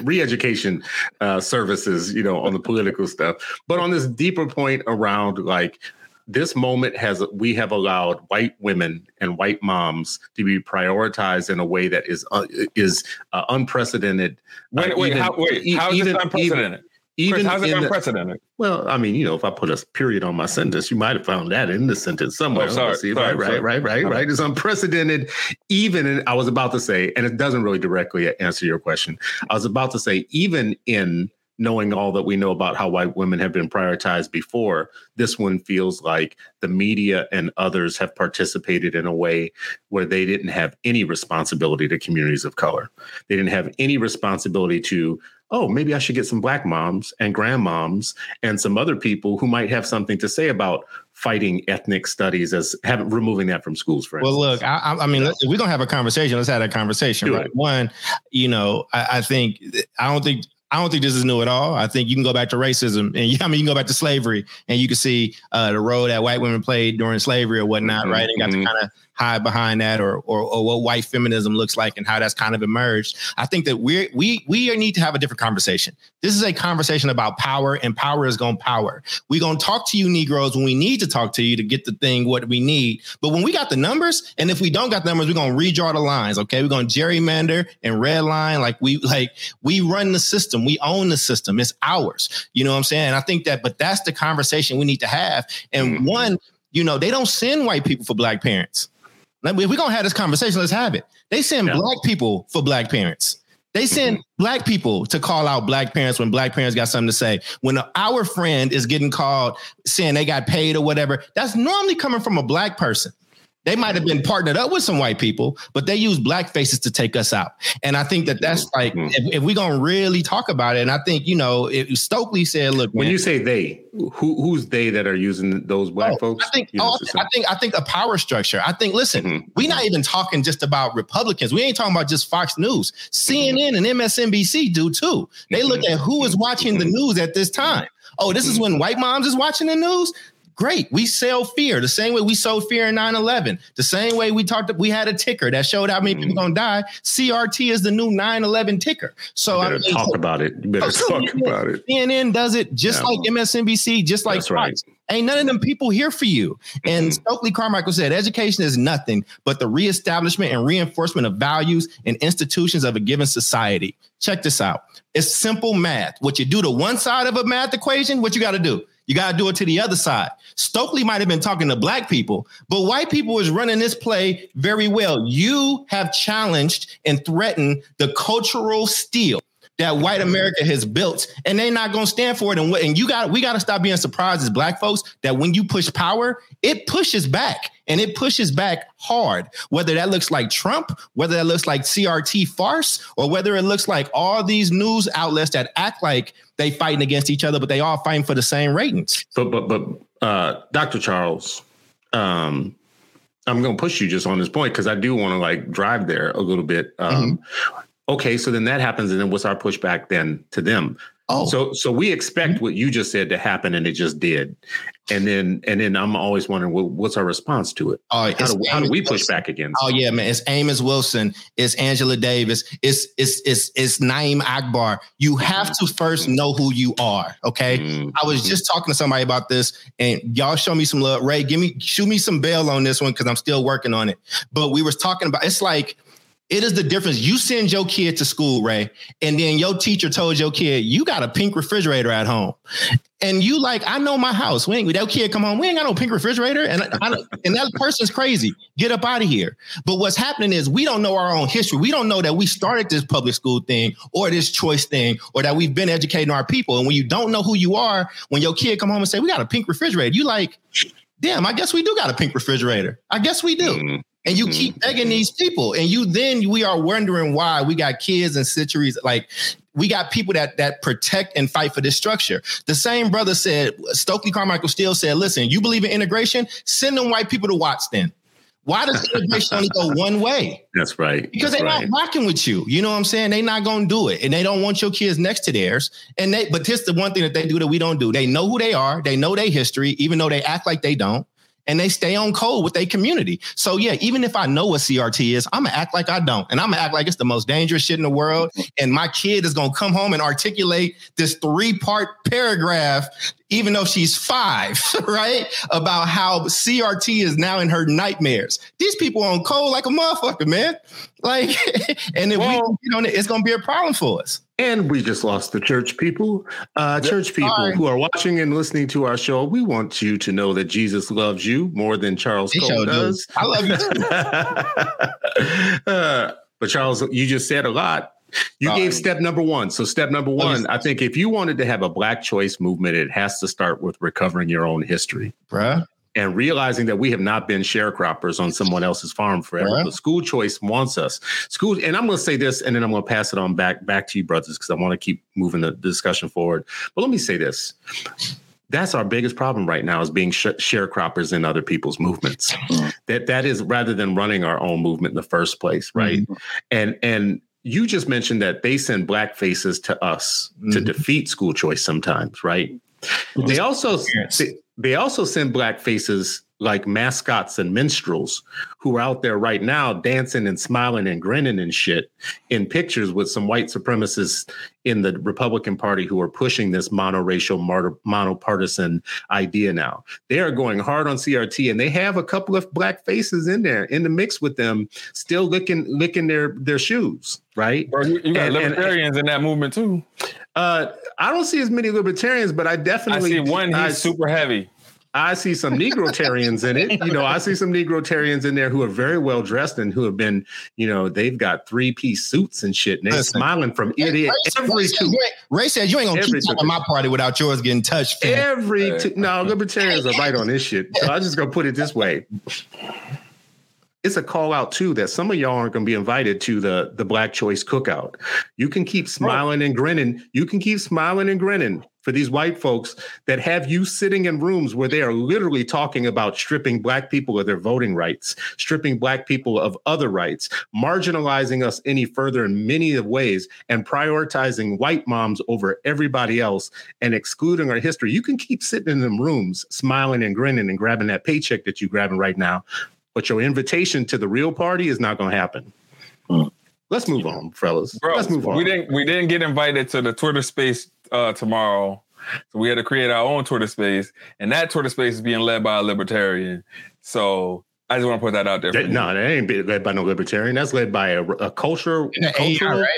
re- education uh, services, you know, on the political stuff. But on this deeper point around like this moment has we have allowed white women and white moms to be prioritized in a way that is uh, is uh, unprecedented. Wait, wait, even, how, wait, how is even, this unprecedented? Even, even Chris, unprecedented? The, well, I mean, you know, if I put a period on my sentence, you might have found that in the sentence somewhere. Oh, sorry, See, sorry, right, sorry. right, right, right, right. It's unprecedented. Even in, I was about to say, and it doesn't really directly answer your question. I was about to say, even in knowing all that we know about how white women have been prioritized before, this one feels like the media and others have participated in a way where they didn't have any responsibility to communities of color. They didn't have any responsibility to oh, maybe I should get some black moms and grandmoms and some other people who might have something to say about fighting ethnic studies as having removing that from schools. For well, look, I, I mean, we're gonna have a conversation. Let's have a conversation. right? One, you know, I, I think I don't think I don't think this is new at all. I think you can go back to racism, and I mean, you can go back to slavery, and you can see uh, the role that white women played during slavery or whatnot, mm-hmm. right? And got mm-hmm. to kind of hide behind that or, or, or what white feminism looks like and how that's kind of emerged. I think that we we we need to have a different conversation. This is a conversation about power, and power is going to power. We're going to talk to you Negroes when we need to talk to you to get the thing what we need. But when we got the numbers, and if we don't got the numbers, we're going to redraw the lines. Okay, we're going to gerrymander and red line like we like we run the system. We own the system. It's ours. You know what I'm saying? I think that, but that's the conversation we need to have. And mm-hmm. one, you know, they don't send white people for black parents. If we're gonna have this conversation, let's have it. They send yeah. black people for black parents. They send mm-hmm. black people to call out black parents when black parents got something to say. When our friend is getting called saying they got paid or whatever, that's normally coming from a black person. They might have been partnered up with some white people, but they use black faces to take us out. And I think that that's like, mm-hmm. if, if we're to really talk about it, and I think, you know, if Stokely said, look, when man, you say they, who, who's they that are using those black oh, folks? I think, oh, I think, I think a power structure. I think, listen, mm-hmm. we're not even talking just about Republicans. We ain't talking about just Fox News. CNN mm-hmm. and MSNBC do too. They look mm-hmm. at who is watching the mm-hmm. news at this time. Oh, this is when white moms is watching the news. Great. We sell fear the same way we sold fear in 9 11. The same way we talked, we had a ticker that showed how many mm. people going to die. CRT is the new 9 11 ticker. So I mean, talk so, about it. You better talk CNN, about it. CNN does it just yeah. like MSNBC, just like That's Fox. Right. Ain't none of them people here for you. And mm-hmm. Stokely Carmichael said, education is nothing but the reestablishment and reinforcement of values and institutions of a given society. Check this out. It's simple math. What you do to one side of a math equation, what you got to do? You got to do it to the other side. Stokely might have been talking to black people, but white people is running this play very well. You have challenged and threatened the cultural steel that white America has built, and they're not to stand for it. And, and you got we got to stop being surprised as black folks that when you push power, it pushes back and it pushes back hard. Whether that looks like Trump, whether that looks like CRT farce, or whether it looks like all these news outlets that act like they fighting against each other, but they all fighting for the same ratings. But but but uh, Dr. Charles, um, I'm to push you just on this point because I do want to like drive there a little bit. Um, mm-hmm Okay, so then that happens, and then what's our pushback then to them? Oh, so so we expect mm-hmm. what you just said to happen, and it just did, and then and then I'm always wondering, well, what's our response to it? Oh, how do, how do we push back against? Oh yeah, man, it's Amos Wilson, it's Angela Davis, it's it's it's it's Na'im Akbar. You have to first know who you are. Okay, mm-hmm. I was just talking to somebody about this, and y'all show me some love. Ray, give me shoot me some bail on this one because I'm still working on it. But we were talking about it's like It is the difference. You send your kid to school, Ray, and then your teacher told your kid, you got a pink refrigerator at home. And you like, I know my house. We ain't that kid come home. We ain't got no pink refrigerator. And I, and that person's crazy. Get up out of here. But what's happening is we don't know our own history. We don't know that we started this public school thing or this choice thing or that we've been educating our people. And when you don't know who you are, when your kid come home and say, we got a pink refrigerator, you like, damn, I guess we do got a pink refrigerator. I guess we do. Mm-hmm. And you mm-hmm. keep begging these people, and you then we are wondering why we got kids and centuries like we got people that that protect and fight for this structure. The same brother said, Stokely Carmichael still said, listen, you believe in integration? Send them white people to Watts then. Why does integration only go one way? That's right. Because they're right. not rocking with you. You know what I'm saying? They're not gonna do it. And they don't want your kids next to theirs. And they but here's the one thing that they do that we don't do. They know who they are, they know their history, even though they act like they don't and they stay on code with their community. So yeah, even if I know what CRT is, I'm gonna act like I don't, and I'm gonna act like it's the most dangerous shit in the world. And my kid is gonna come home and articulate this three part paragraph, even though she's five, right, about how CRT is now in her nightmares. These people on code like a motherfucker, man. Like, and if well, we, you know, it's gonna be a problem for us. And we just lost the church people. Uh, church people Sorry. who are watching and listening to our show, we want you to know that Jesus loves you more than Charles Cole does. I love you uh, but Charles, you just said a lot. You gave step number one. So, step number one, I think if you wanted to have a black choice movement, it has to start with recovering your own history. Bruh and realizing that we have not been sharecroppers on someone else's farm forever. The school choice wants us. School, and I'm going to say this, and then I'm going to pass it on back back to you, brothers, because I want to keep moving the discussion forward. But let me say this. That's our biggest problem right now is being sh- sharecroppers in other people's movements. Mm-hmm. That that is rather than running our own movement in the first place, right? Mm-hmm. And and you just mentioned that they send black faces to us mm-hmm. to defeat school choice sometimes, right? They also they, they also send black faces like mascots and minstrels who are out there right now dancing and smiling and grinning and shit in pictures with some white supremacists in the Republican Party who are pushing this monoracial, monopartisan idea now. They are going hard on CRT and they have a couple of black faces in there in the mix with them, still licking licking their their shoes, right? Bro, you, you got and, libertarians and, in that movement too. Uh, I don't see as many libertarians, but I definitely I see one. He's I, super heavy. I see some Negrotarians in it. You know, I see some Negrotarians in there who are very well dressed and who have been, you know, they've got three piece suits and shit, and they're Listen, smiling from ear to ear. Every Ray, two. Ray said you ain't gonna every keep my party without yours getting touched. Fam. Every two. No, libertarians are right on this shit. So I just gonna put it this way it's a call out too that some of y'all aren't going to be invited to the the Black Choice Cookout. You can keep smiling and grinning. You can keep smiling and grinning for these white folks that have you sitting in rooms where they are literally talking about stripping black people of their voting rights, stripping black people of other rights, marginalizing us any further in many of ways, and prioritizing white moms over everybody else and excluding our history. You can keep sitting in them rooms, smiling and grinning and grabbing that paycheck that you're grabbing right now but your invitation to the real party is not going to happen. Mm. Let's move on, fellas. Bro, Let's move on. We didn't we didn't get invited to the Twitter space uh, tomorrow, so we had to create our own Twitter space, and that Twitter space is being led by a libertarian. So I just want to put that out there. That, no, that ain't led by no libertarian. That's led by a, a culture. cultural, right?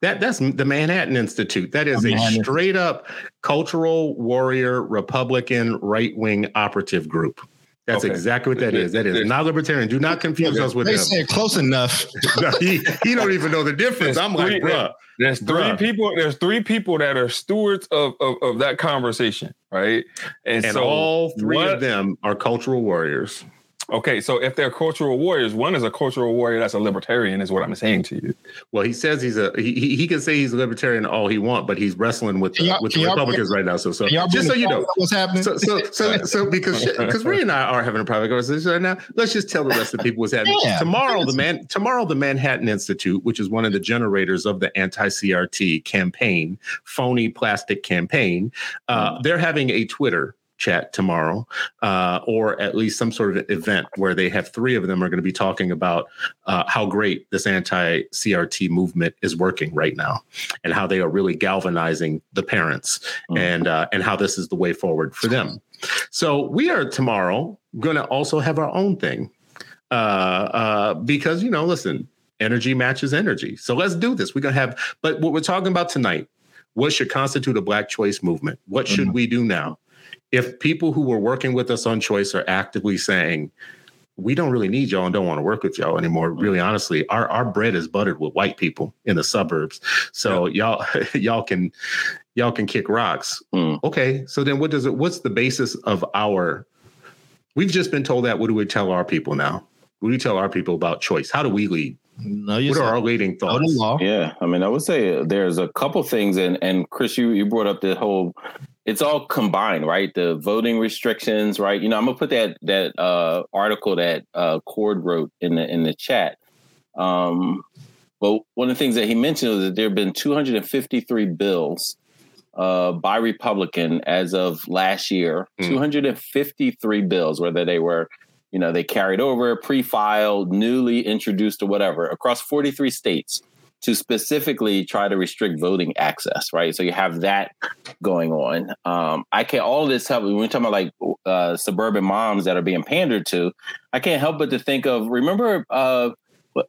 That that's the Manhattan Institute. That is a straight up cultural warrior Republican right wing operative group. That's okay. exactly what that is. That is not libertarian. Do not confuse us with they him. said close enough. no, he, he don't even know the difference. There's I'm three, like, bruh. There's three bruh. people. There's three people that are stewards of of, of that conversation, right? And, and so all three what, of them are cultural warriors. Okay, so if they're cultural warriors, one is a cultural warrior that's a libertarian, is what I'm saying to you. Well, he says he's a he he can say he's a libertarian all he want, but he's wrestling with the, with the Republicans right now. So so just so you know what's happening. So so so, so because because Ray and I are having a private conversation right now, let's just tell the rest of the people what's happening. Yeah, tomorrow the man tomorrow the Manhattan Institute, which is one of the generators of the anti-CRT campaign, phony plastic campaign, uh, mm. they're having a Twitter chat tomorrow, uh, or at least some sort of event where they have three of them are going to be talking about uh, how great this anti CRT movement is working right now, and how they are really galvanizing the parents, mm-hmm. and uh, and how this is the way forward for them. So we are tomorrow going to also have our own thing, uh, uh, because you know, listen, energy matches energy. So let's do this. We're gonna have, but what we're talking about tonight, what should constitute a black choice movement? What should mm-hmm. we do now? If people who were working with us on choice are actively saying, we don't really need y'all and don't want to work with y'all anymore. Really, honestly, our, our bread is buttered with white people in the suburbs. So y'all y'all can y'all can kick rocks. Mm. Okay. So then what does it what's the basis of our we've just been told that. What do we tell our people now? What do we tell our people about choice? How do we lead? No, what are our leading thoughts? Yeah, I mean, I would say there's a couple things, and and Chris, you you brought up the whole. It's all combined, right? The voting restrictions, right? You know, I'm gonna put that that uh, article that uh, Cord wrote in the in the chat. Um, but one of the things that he mentioned was that there have been 253 bills uh, by Republican as of last year. Mm. 253 bills, whether they were you know, they carried over, pre-filed, newly introduced or whatever across 43 states to specifically try to restrict voting access, right? So you have that going on. Um, I can't all this help when we're talking about like uh, suburban moms that are being pandered to. I can't help but to think of remember uh,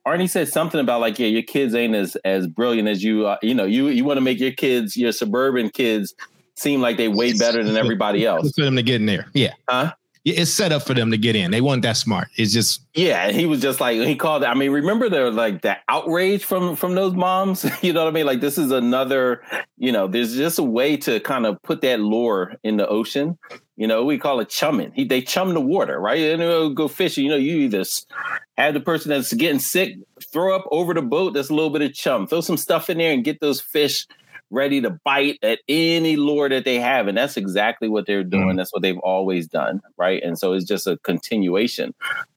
Arne said something about like yeah, your kids ain't as as brilliant as you. Uh, you know, you you want to make your kids, your suburban kids, seem like they way better than everybody else for them to get in there. Yeah, huh? It's set up for them to get in. They weren't that smart. It's just yeah. He was just like he called. I mean, remember the like the outrage from from those moms. you know what I mean? Like this is another. You know, there's just a way to kind of put that lure in the ocean. You know, we call it chumming. He, they chum the water, right? And you go fishing. You know, you either have the person that's getting sick throw up over the boat. That's a little bit of chum. Throw some stuff in there and get those fish ready to bite at any lure that they have. And that's exactly what they're doing. Mm. That's what they've always done. Right. And so it's just a continuation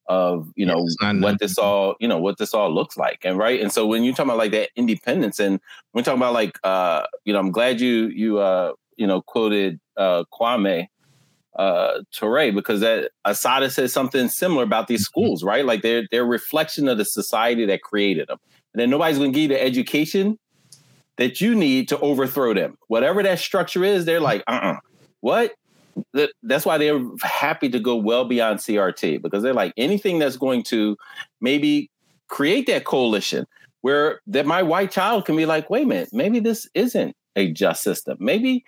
of, you know, yeah, what this all, you know, what this all looks like. And right. And so when you talk about like that independence and we're talking about like uh, you know, I'm glad you you uh, you know, quoted uh Kwame uh Ture because that Assata says something similar about these mm-hmm. schools, right? Like they're they're reflection of the society that created them. And then nobody's gonna give you the education that you need to overthrow them. Whatever that structure is, they're like, uh uh-uh. uh What? That's why they're happy to go well beyond CRT because they're like anything that's going to maybe create that coalition where that my white child can be like, wait a minute, maybe this isn't a just system. Maybe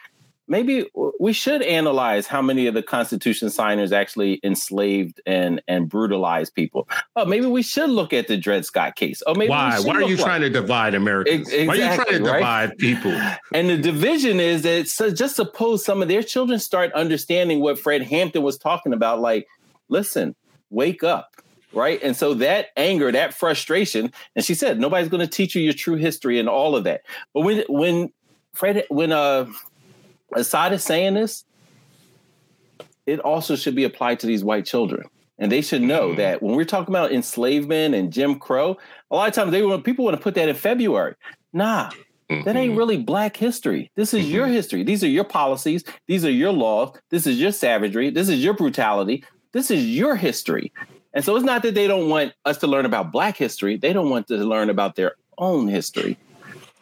maybe we should analyze how many of the Constitution signers actually enslaved and and brutalized people. Oh, maybe we should look at the Dred Scott case. Oh, maybe why? Why are you trying to divide Americans? Exactly, why are you trying to right? divide people? And the division is that so just suppose some of their children start understanding what Fred Hampton was talking about. Like, listen, wake up. Right. And so that anger, that frustration, and she said, nobody's going to teach you your true history and all of that. But when, when Fred, when, uh, aside of saying this, it also should be applied to these white children. And they should know mm-hmm. that when we're talking about enslavement and Jim Crow, a lot of times they want people want to put that in February. Nah, mm-hmm. that ain't mm-hmm. really black history. This is mm-hmm. your history. These are your policies. These are your laws. This is your savagery. This is your brutality. This is your history. And so it's not that they don't want us to learn about black history. They don't want to learn about their own history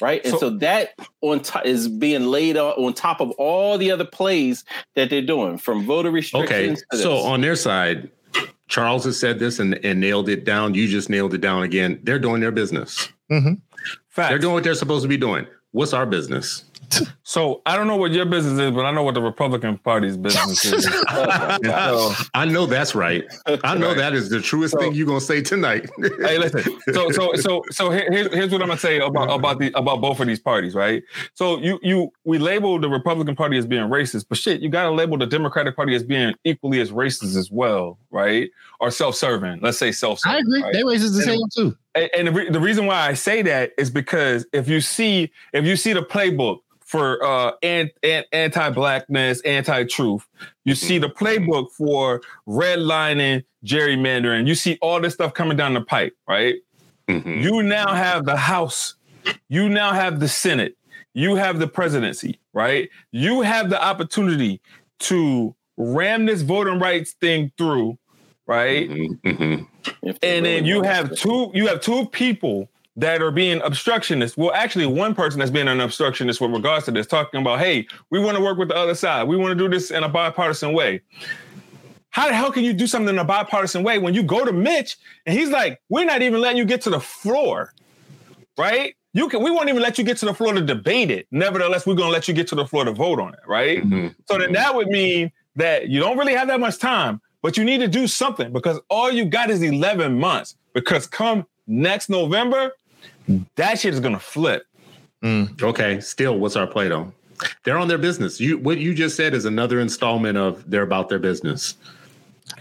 right? And so, so that on top is being laid on, on top of all the other plays that they're doing, from voter restrictions. Okay, so on their side, Charles has said this and, and nailed it down. You just nailed it down again. They're doing their business. Mm-hmm. They're doing what they're supposed to be doing. What's our business? So I don't know what your business is, but I know what the Republican Party's business is. so, I know that's right. I know right. that is the truest so, thing you're gonna say tonight. hey, listen. So so so so here's here's what I'm gonna say about about the about both of these parties, right? So you you we label the Republican Party as being racist, but shit, you gotta label the Democratic Party as being equally as racist as well, right? Or self-serving. Let's say self-serving. I agree. Right? They racist the same too. And, and the, re- the reason why I say that is because if you see if you see the playbook for uh, anti-blackness, anti-truth. You see the playbook for redlining, gerrymandering. You see all this stuff coming down the pipe, right? Mm-hmm. You now have the House. You now have the Senate. You have the presidency, right? You have the opportunity to ram this voting rights thing through, right? Mm-hmm. mm-hmm. And then you have two. You have two people that are being obstructionists. Well, actually, one person that's being an obstructionist with regards to this, talking about, hey, we want to work with the other side. We want to do this in a bipartisan way. how the hell can you do something in a bipartisan way when you go to Mitch and he's like, we're not even letting you get to the floor, right? You can, we won't even let you get to the floor to debate it. Nevertheless, we're going to let you get to the floor to vote on it, right? Mm-hmm. So then that would mean that you don't really have that much time, but you need to do something because all you got is 11 months. Because come next November, that shit is going to flip. Mm. Okay. Still, what's our play though? They're on their business. You what you just said is another installment of they're about their business.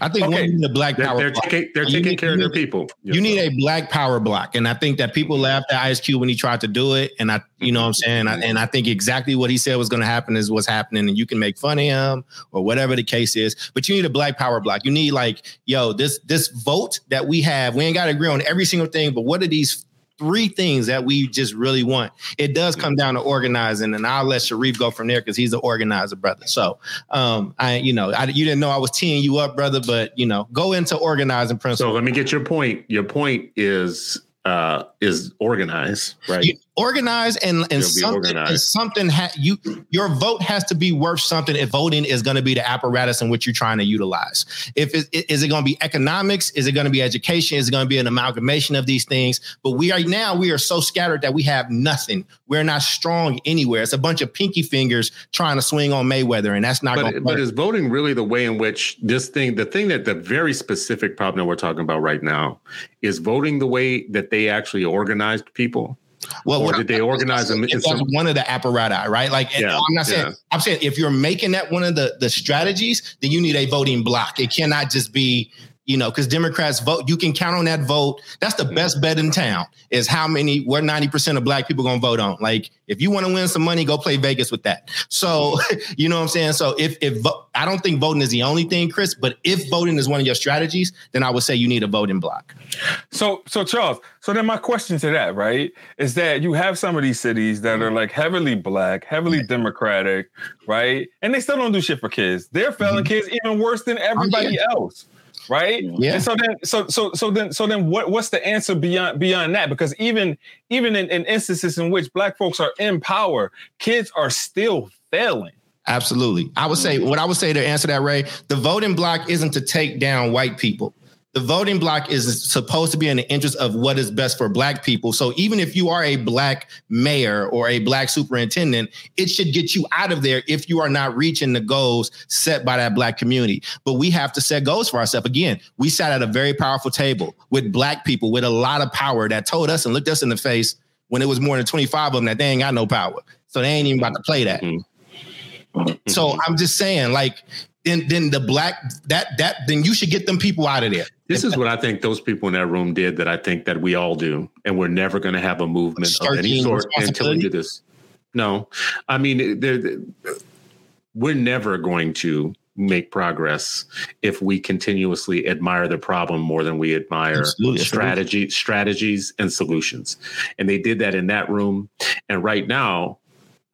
I think okay. the black power. They're, they're taking, they're taking need, care of their people. You need a black power block, and I think that people laughed at Ice Cube when he tried to do it, and I, you know, what I'm saying, I, and I think exactly what he said was going to happen is what's happening, and you can make fun of him or whatever the case is, but you need a black power block. You need like, yo, this this vote that we have, we ain't got to agree on every single thing, but what are these three things that we just really want. It does come down to organizing, and I'll let Sharif go from there because he's the organizer, brother. So, um, I, you know, I, you didn't know I was teeing you up, brother, but you know, go into organizing principle. So let me get your point. Your point is uh, is organized, right? You, organize and and something, and something ha- you your vote has to be worth something if voting is going to be the apparatus in which you're trying to utilize. If it, is it going to be economics? Is it going to be education? Is it going to be an amalgamation of these things? But we are now we are so scattered that we have nothing. We're not strong anywhere. It's a bunch of pinky fingers trying to swing on Mayweather, and that's not. But, but is voting really the way in which this thing? The thing that the very specific problem that we're talking about right now is voting the way that they actually organized people. Well, or did they organize them? That's one of the apparati, right? Like, yeah, I'm not saying. Yeah. I'm saying if you're making that one of the the strategies, then you need a voting block. It cannot just be you know, because Democrats vote, you can count on that vote. That's the best bet in town is how many, where 90% of black people gonna vote on. Like, if you want to win some money, go play Vegas with that. So, you know what I'm saying? So if, if I don't think voting is the only thing, Chris, but if voting is one of your strategies, then I would say you need a voting block. So, so Charles, so then my question to that, right, is that you have some of these cities that are like heavily black, heavily democratic, right? And they still don't do shit for kids. They're failing mm-hmm. kids even worse than everybody oh, yeah. else right? Yeah. And so then, so so so then, so then, what what's the answer beyond beyond that? Because even even in, in instances in which black folks are in power, kids are still failing. Absolutely. I would say what I would say to answer that, Ray, the voting block isn't to take down white people the voting block is supposed to be in the interest of what is best for black people. So even if you are a black mayor or a black superintendent, it should get you out of there if you are not reaching the goals set by that black community. But we have to set goals for ourselves. Again, we sat at a very powerful table with black people with a lot of power that told us and looked us in the face when it was more than 25 of them that they ain't got no power. So they ain't even about to play that. Mm-hmm. So I'm just saying, like, then then the black that that then you should get them people out of there. This is what I think those people in that room did that I think that we all do, and we're never going to have a movement of any sort until we do this. No, I mean eh, they're, we're never going to make progress if we continuously admire the problem more than we admire Absolutely. strategy strategies and solutions and they did that in that room and right now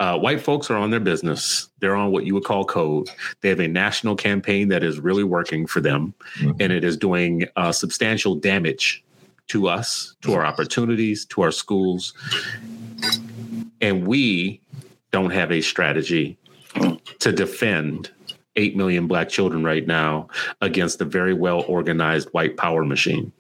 uh, white folks are on their business. They're on what you would call code. They have a national campaign that is really working for them, mm-hmm. and it is doing uh, substantial damage to us, to our opportunities, to our schools. And we don't have a strategy to defend 8 million black children right now against a very well organized white power machine.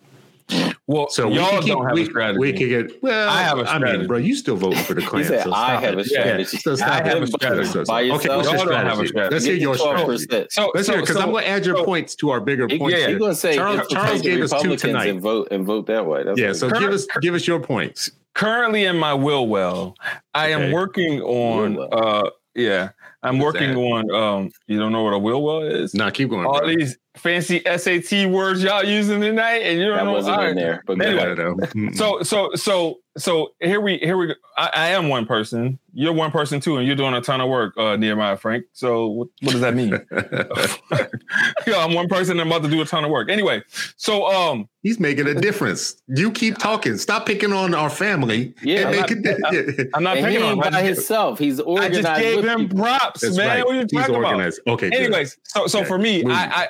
Well, so y'all we keep, don't have we, a strategy. We could get. Well, I have a strategy, I mean, bro. You still voting for the Klan? said, so I have it. a strategy. Yeah, so I have a strategy. By yourself. Okay, what's your strategy? Let's hear your strategy. So let's hear because so, I'm going to add your so, points to our bigger points. Yeah, you're going to say Charles, Charles gave us two tonight and vote and vote that way. That's yeah. So give us give us your points. Currently in my will well, I am working on. uh Yeah, I'm working on. um You don't know what a will well is? No, keep going. All these fancy SAT words y'all using tonight, and you don't that know wasn't in there. But anyway, so so so so here we here we go. I, I, am one person. You're one person too, and you're doing a ton of work, uh, Nehemiah Frank. So what, what does that mean? yeah, I'm one person and I'm about to do a ton of work. Anyway, so um, he's making a difference. You keep talking. Stop picking on our family. Yeah, I'm not, it, I'm not picking on by himself. He's organized. I just gave him people. props, That's man. Right. What are you he's talking organized. about? Okay. Anyways, good. so so okay. for me, I, I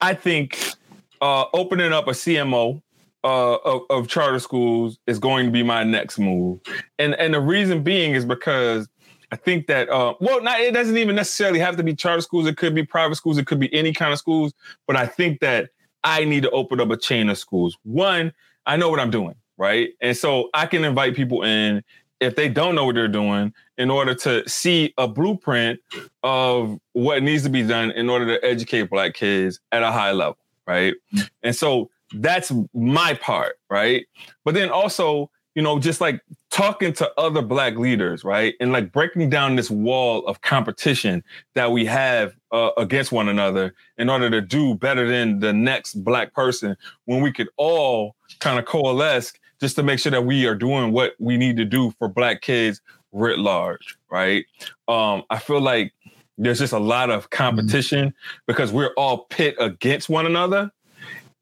I think uh, opening up a CMO uh, of, of, charter schools is going to be my next move, and and the reason being is because I think that uh, well, not it doesn't even necessarily have to be charter schools. It could be private schools. It could be any kind of schools. But I think that I need to open up a chain of schools. One, I know what I'm doing, right? And so I can invite people in if they don't know what they're doing in order to see a blueprint of what needs to be done in order to educate black kids at a high level, right? And so that's my part, right? But then also, you know, just like talking to other black leaders, right? And like breaking down this wall of competition that we have uh, against one another in order to do better than the next black person when we could all kind of coalesce just to make sure that we are doing what we need to do for black kids writ large, right? Um, I feel like there's just a lot of competition mm-hmm. because we're all pit against one another.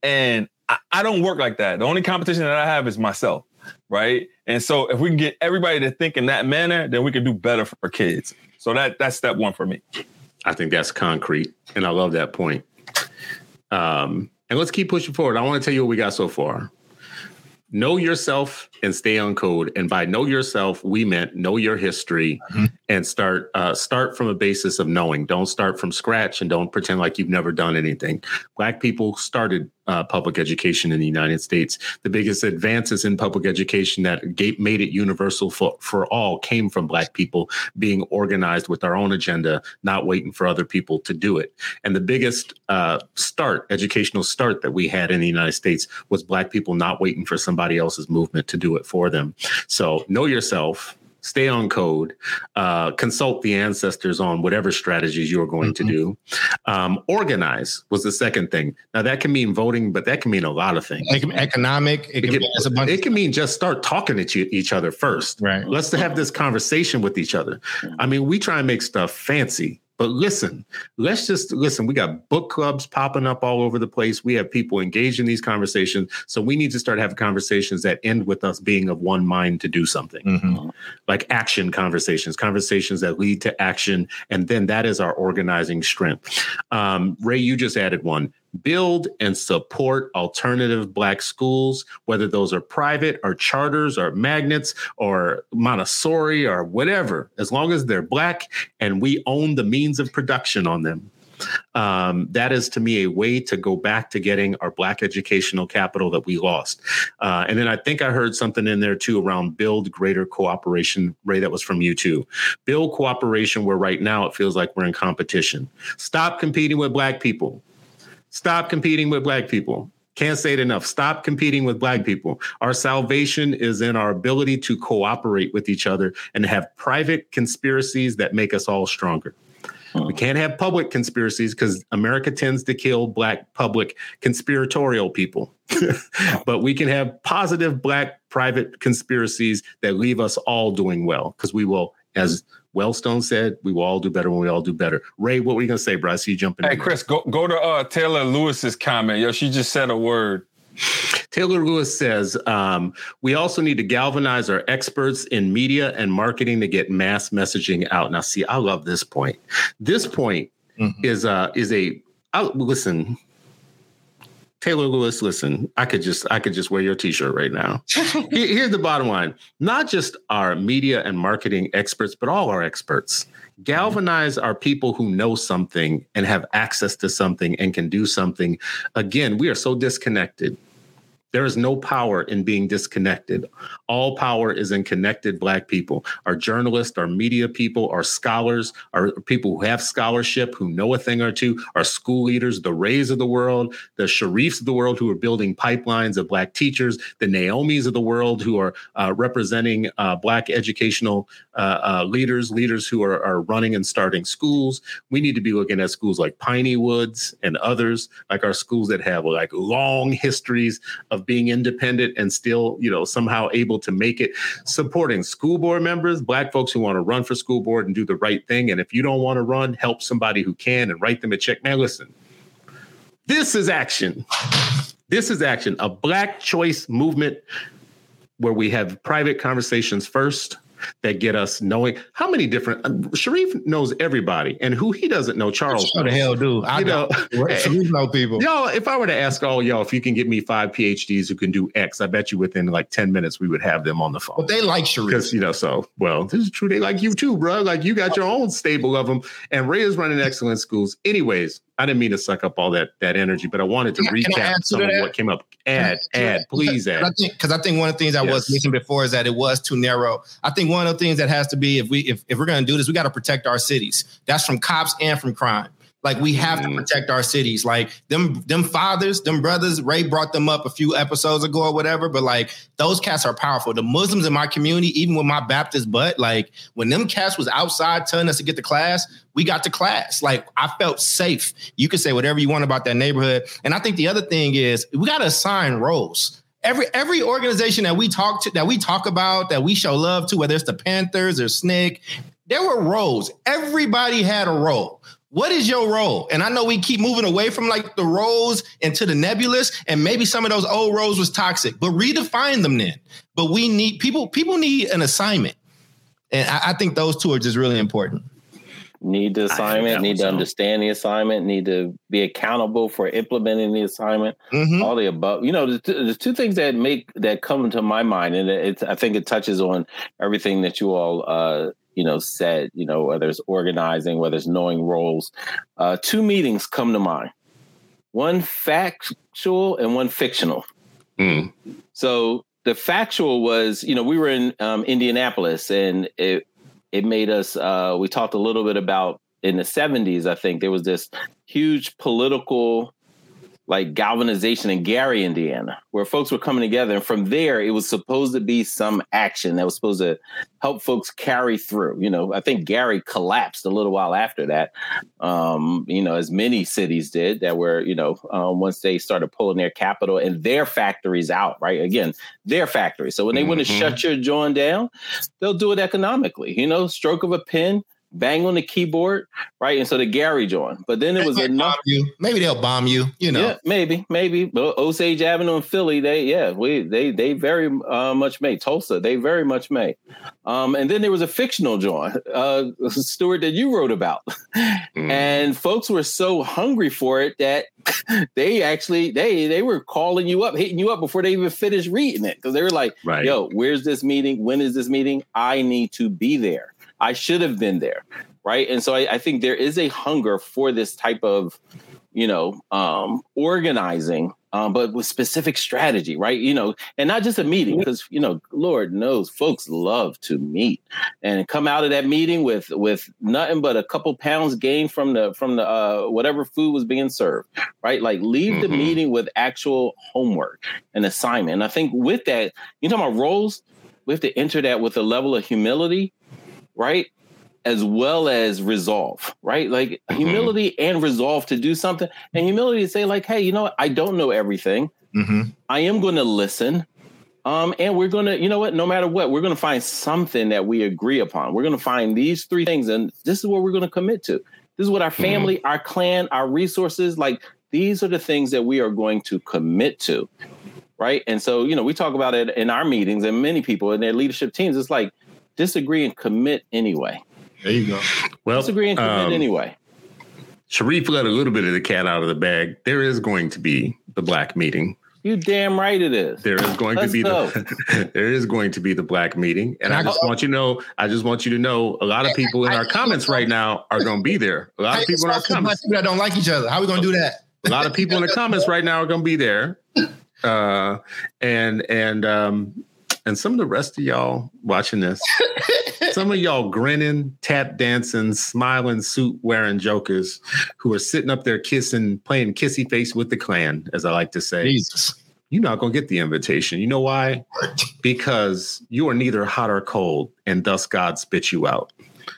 And I, I don't work like that. The only competition that I have is myself, right? And so if we can get everybody to think in that manner, then we can do better for kids. So that that's step one for me. I think that's concrete. And I love that point. Um, and let's keep pushing forward. I want to tell you what we got so far know yourself and stay on code. And by know yourself, we meant know your history mm-hmm. and start uh, start from a basis of knowing. Don't start from scratch and don't pretend like you've never done anything. Black people started uh, public education in the United States. The biggest advances in public education that made it universal for, for all came from Black people being organized with our own agenda, not waiting for other people to do it. And the biggest uh, start, educational start that we had in the United States was Black people not waiting for somebody else's movement to do it for them. So know yourself stay on code, uh, consult the ancestors on whatever strategies you're going mm-hmm. to do. Um, organize was the second thing. Now that can mean voting, but that can mean a lot of things. It can economic. It can, it can, it can mean just start talking to each other first. Right. Let's have this conversation with each other. I mean, we try and make stuff fancy. But listen, let's just listen. We got book clubs popping up all over the place. We have people engaged in these conversations. So we need to start having conversations that end with us being of one mind to do something, mm-hmm. like action conversations, conversations that lead to action. And then that is our organizing strength. Um, Ray, you just added one build and support alternative black schools whether those are private or charters or magnets or montessori or whatever as long as they're black and we own the means of production on them. Um, that is to me a way to go back to getting our black educational capital that we lost. Uh, and then i think i heard something in there too around build greater cooperation. Ray that was from you too. Build cooperation where right now it feels like we're in competition. Stop competing with black people Stop competing with black people. Can't say it enough. Stop competing with black people. Our salvation is in our ability to cooperate with each other and have private conspiracies that make us all stronger. We can't have public conspiracies because America tends to kill black public conspiratorial people. but we can have positive black private conspiracies that leave us all doing well because we will, as Wellstone said, "We will all do better when we all do better." Ray, what were you gonna say, bro? I see you jumping. In. Hey, Chris, go go to uh, Taylor Lewis's comment. Yo, she just said a word. Taylor Lewis says um, we also need to galvanize our experts in media and marketing to get mass messaging out. Now, see, I love this point. This point mm-hmm. is uh, is a I, listen. Taylor Lewis, listen, I could just I could just wear your t-shirt right now. Here's the bottom line. Not just our media and marketing experts, but all our experts. Galvanize our people who know something and have access to something and can do something. Again, we are so disconnected there is no power in being disconnected. All power is in connected Black people. Our journalists, our media people, our scholars, our people who have scholarship, who know a thing or two, our school leaders, the Rays of the world, the Sharifs of the world who are building pipelines of Black teachers, the Naomis of the world who are uh, representing uh, Black educational uh, uh leaders, leaders who are, are running and starting schools. We need to be looking at schools like Piney Woods and others, like our schools that have like long histories of being independent and still, you know, somehow able to make it. Supporting school board members, black folks who want to run for school board and do the right thing. And if you don't want to run, help somebody who can and write them a check. Man, listen, this is action. This is action. A black choice movement where we have private conversations first that get us knowing how many different uh, Sharif knows everybody and who he doesn't know Charles. What the hell do I You know? Sharif know people. Y'all, if I were to ask all y'all if you can get me five PhDs who can do X, I bet you within like 10 minutes we would have them on the phone. But they like Sharif. Because you know, so well, this is true. They like you too, bro. Like you got your own stable of them, and Ray is running excellent schools. Anyways, I didn't mean to suck up all that that energy, but I wanted to Can I- can I recap to some of what came up. Add, add, please I add. think because I think one of the things I was Yes. mentioning before is that it was too narrow. I think one of the things that has to be if we if, if we're going to do this, we got to protect our cities. That's from cops and from crime. Like we have to mm. protect our cities. Like them them fathers, them brothers. Ray brought them up a few episodes ago or whatever. But like those cats are powerful. The Muslims in my community, even with my Baptist butt, like when them cats was outside telling us to get to class, we got to class. Like I felt safe. You can say whatever you want about that neighborhood. And I think the other thing is we got to assign roles every every organization that we talk to that we talk about that we show love to whether it's the panthers or snake there were roles everybody had a role what is your role and i know we keep moving away from like the roles into the nebulous and maybe some of those old roles was toxic but redefine them then but we need people people need an assignment and i, I think those two are just really important Need the think assignment, need to so. understand the assignment, need to be accountable for implementing the assignment. Mhm. all the above. You know, the, two- the two things that make that come to my mind, and it's I think it touches on everything that you all uh, you know said. You know, whether it's organizing, whether it's knowing roles. Uh, two meetings come to mind. One factual and one fictional. Mm. So the factual was, you know, we were in um, Indianapolis, and it it made us. Uh, we talked a little bit about in the '70s. I think there was this huge political like galvanization in Gary, Indiana, where folks were coming together, and from there it was supposed to be some action that was supposed to help folks carry through. You know, I think Gary collapsed a little while after that. Um, you know, as many cities did that were, you know, um, once they started pulling their capital and their factories out, right? Again, their factories. So when they want to shut your joint down, they'll do it economically. You know, stroke of a pen, bang on the keyboard, right? And so the Gary joint. But then it was enough. you. maybe they'll bomb you you know Yeah, maybe, maybe. But Osage Avenue in Philly, they yeah, we they they very uh, much may. Tulsa, they very much may. Um, and then there was a fictional joint, uh, Stuart, that you wrote about, Mm. and folks were so hungry for it that they actually they they were calling you up, hitting you up before they even finished reading it because they were like, Right. "Yo, where's this meeting? When is this meeting? I need to be there. I should have been there." Right. And so I, I think there is a hunger for this type of, you know, um, organizing, um, but with specific strategy, right? You know, and not just a meeting, because you know, Lord knows, folks love to meet and come out of that meeting with with nothing but a couple pounds gained from the from the uh, whatever food was being served, right? Like leave the Mhm. meeting with actual homework and assignment. And I think with that, you know, about roles, we have to enter that with a level of humility, right? As well as resolve, right? Like Mhm. humility and resolve to do something, and humility to say, like, hey, you know what? I don't know everything. Mhm. I am going to listen. Um, and we're going to, you know what, no matter what, we're going to find something that we agree upon. We're going to find these three things, and this is what we're going to commit to. This is what our family, our clan, our resources, like these are the things that we are going to commit to. Right. And so, you know, we talk about it in our meetings and many people in their leadership teams. It's like disagree and commit anyway. there you go Well, Disagree and commit um, anyway. Sharif let a little bit of the cat out of the bag. There is going to be the black meeting. You damn right it is. There is going Let's to be the there is going to be the black meeting, and I just want you to know. I just want you to know. A lot of people in our comments right now are going to be there. A lot of people in our comments. that don't like each other how we gonna do that A lot of people in the comments right now are going to be there, uh, and and um, and some of the rest of y'all watching this, some of y'all grinning, tap dancing, smiling, suit wearing jokers who are sitting up there kissing, playing kissy face with the Klan, as I like to say. jesus You're not going to get the invitation. You know why? Because you are neither hot or cold, and thus God spit you out.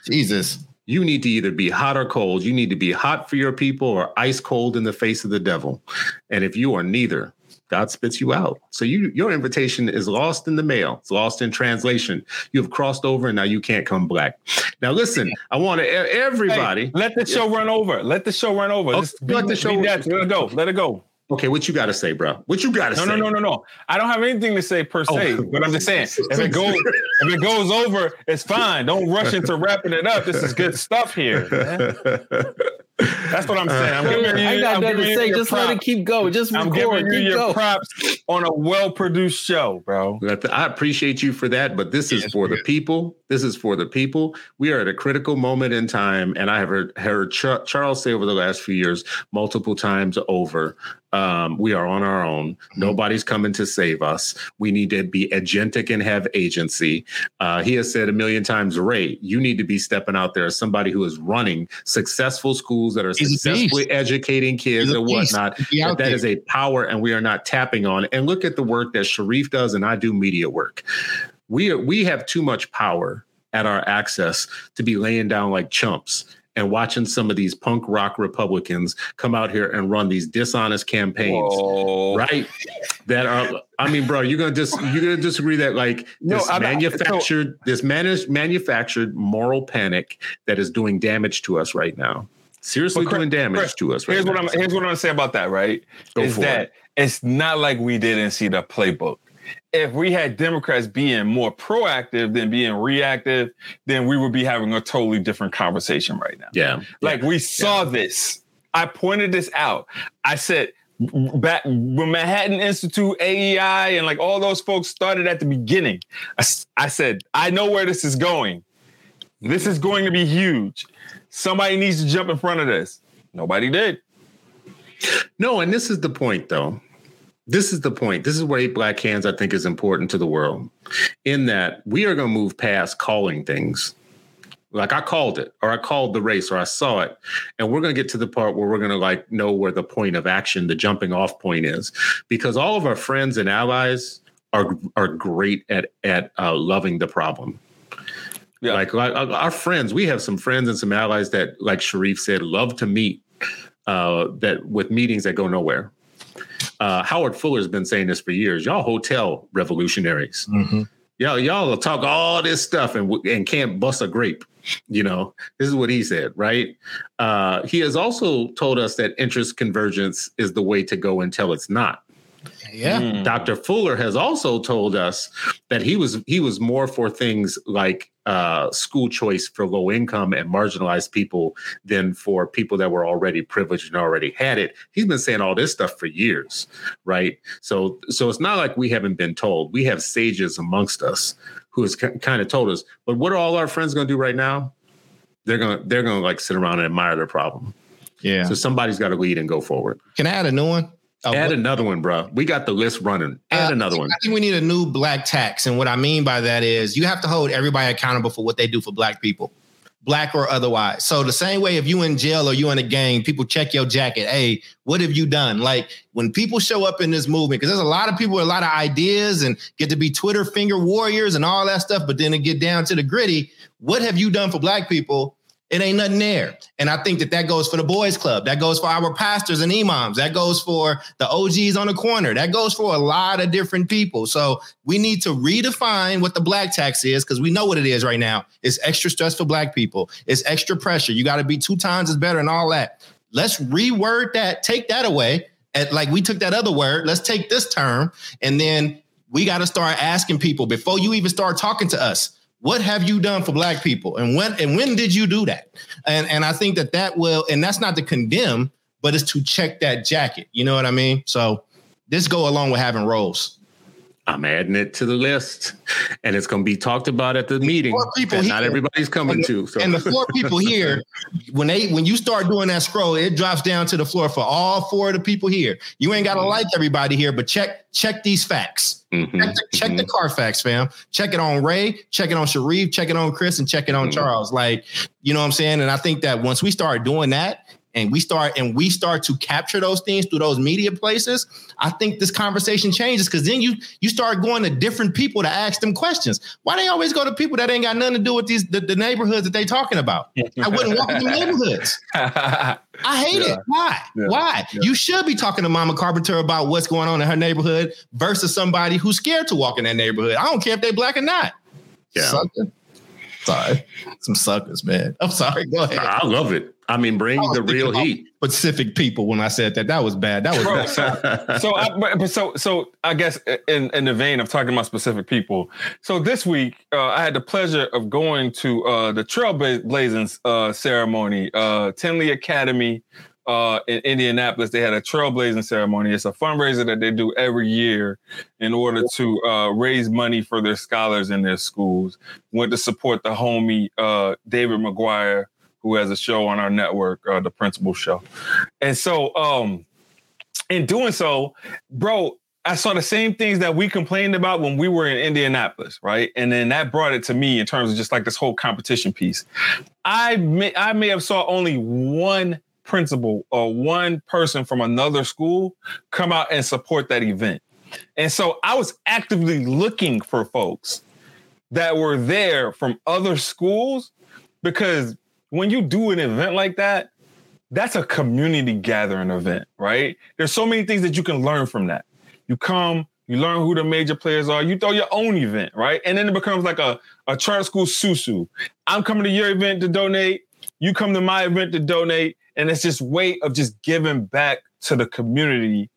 jesus You need to either be hot or cold. You need to be hot for your people or ice cold in the face of the devil. And if you are neither, God spits you out. So you your invitation is lost in the mail. It's lost in translation. You have crossed over and now you can't come back. Now listen, I want to, everybody. Let the show run over. Let the show run over. Oh, be, let the show- that. Let it go. Let it go. Okay, what you got to say, bro? What you got to No, say? no, no, no, no. I don't have anything to say per oh, se, Oh. but I'm just saying if it goes if it goes over, it's fine. Don't rush into wrapping it up. This is good stuff here. man. That's what I'm uh, saying. I'm giving you, I got nothing to say. your Just let it keep going. Just I'm record. giving you Keep your going. props on a well-produced show, bro. I appreciate you for that, but this is for the people. This is for the people. We are at a critical moment in time, and I have heard, heard Char- Charles say over the last few years, multiple times over, um, we are on our own. Nobody's coming to save us. We need to be agentic and have agency. Uh, he has said a million times, Ray, you need to be stepping out there as somebody who is running successful schools that are He's successfully educating kids and whatnot. Be that out that there. is a power and we are not tapping on. And look at the work that Sharif does and I do media work. We are, we have too much power at our access to be laying down like chumps and watching some of these punk rock Republicans come out here and run these dishonest campaigns. Whoa. Right, that are. I mean, bro, you're gonna just you're gonna disagree that like No, this I'm not- manufactured this managed manufactured moral panic that is doing damage to us right now. Seriously, Chris- doing damage Chris, to us. Right Here's what. I'm here's what I'm gonna say about that, right? Go is that it. it's not like we didn't see the playbook. If we had Democrats being more proactive than being reactive, then we would be having a totally different conversation right now. Yeah, Like we saw this. I pointed this out. I said back when Manhattan Institute, AEI, and like all those folks started at the beginning. I said, I know where this is going. This is going to be huge. Somebody needs to jump in front of this. Nobody did. No, and this is the point, though. This is the point. This is where Eight Black Hands, I think, is important to the world. In that we are going to move past calling things. Like I called it, or I called the race, or I saw it, and we're going to get to the part where we're going to like know where the point of action, the jumping off point is, because all of our friends and allies are are great at at uh, loving the problem. Yeah. Like, like uh, our friends, we have some friends and some allies that, like Sharif said, love to meet. Uh, that with meetings that go nowhere. Uh, Howard Fuller's been saying this for years. Y'all hotel revolutionaries. Mhm. Y'all, y'all will talk all this stuff and and can't bust a grape. You know, this is what he said, right? Uh, he has also told us that interest convergence is the way to go until it's not. Yeah. Mm. Dr. Fuller has also told us that he was he was more for things like uh, school choice for low income and marginalized people than for people that were already privileged and already had it. He's been saying all this stuff for years, right? So so it's not like we haven't been told. We have sages amongst us who has kind of told us. But what are all our friends going to do right now? They're gonna they're gonna like sit around and admire their problem. Yeah. So somebody's got to lead and go forward. Can I add a new one? Oh, Add what- another one, bro. We got the list running. Add Uh, another one. I think we need a new black tax. And what I mean by that is you have to hold everybody accountable for what they do for black people, black or otherwise. So the same way if you in jail or you in a gang, people check your jacket. Hey, what have you done? Like when people show up in this movement, because there's a lot of people with a lot of ideas and get to be Twitter finger warriors and all that stuff, but then to get down to the gritty, what have you done for black people? It ain't nothing there. And I think that that goes for the boys club. That goes for our pastors and imams. That goes for the OGs on the corner. That goes for a lot of different people. So we need to redefine what the black tax is because we know what it is right now. It's extra stress for black people. It's extra pressure. You got to be two times as better and all that. Let's reword that, take that away. And like we took that other word, let's take this term and then we got to start asking people before you even start talking to us what have you done for black people? And when and when did you do that? And and i think that that will and that's not to condemn but it's to check that jacket. You know what i mean? So this go along with having roles I'm adding it to the list, and it's going to be talked about at the meeting. Four people that not everybody's coming And- to. So and the four people here when they when you start doing that scroll it drops down to the floor for all four of the people here you ain't got to like everybody here but check check these facts Mhm, check the, check the mhm. Carfax, fam. Check it on Ray, check it on Sharif, check it on Chris, and check it on Mhm. Charles. Like, you know what I'm saying? And I think that once we start doing that and we start and we start to capture those things through those media places, I think this conversation changes because then you you start going to different people to ask them questions. Why they always go to people that ain't got nothing to do with these the, the neighborhoods that they talking about? I wouldn't walk in the neighborhoods. I hate Yeah. it. Why? Yeah. Why? Yeah. You should be talking to Mama Carpenter about what's going on in her neighborhood versus somebody who's scared to walk in that neighborhood. I don't care if they black or not. Yeah. Sucker. Sorry. Some suckers, man. I'm sorry. Go ahead. I love it. I mean, bring I the real heat. Pacific people when I said that. That was bad. That was Bro, bad. so I, but, but so so I guess in in the vein of talking about specific people. So this week uh, I had the pleasure of going to uh, the Trailblazing uh, ceremony, uh, Tindley Academy uh, in Indianapolis. They had a Trailblazing ceremony. It's a fundraiser that they do every year in order to uh, raise money for their scholars in their schools. Went to support the homie uh, David McGuire, who has a show on our network, uh, the Principal Show, and so. um in doing so, bro, I saw the same things that we complained about when we were in Indianapolis, right? And then that brought it to me in terms of just like this whole competition piece. I may I may have saw only one principal or one person from another school come out and support that event. And so I was actively looking for folks that were there from other schools because when you do an event like that, that's a community gathering event, right? There's so many things that you can learn from that. You come, you learn who the major players are, you throw your own event, right? And then it becomes like a, a charter school susu. I'm coming to your event to donate, you come to my event to donate, and it's just way of just giving back to the community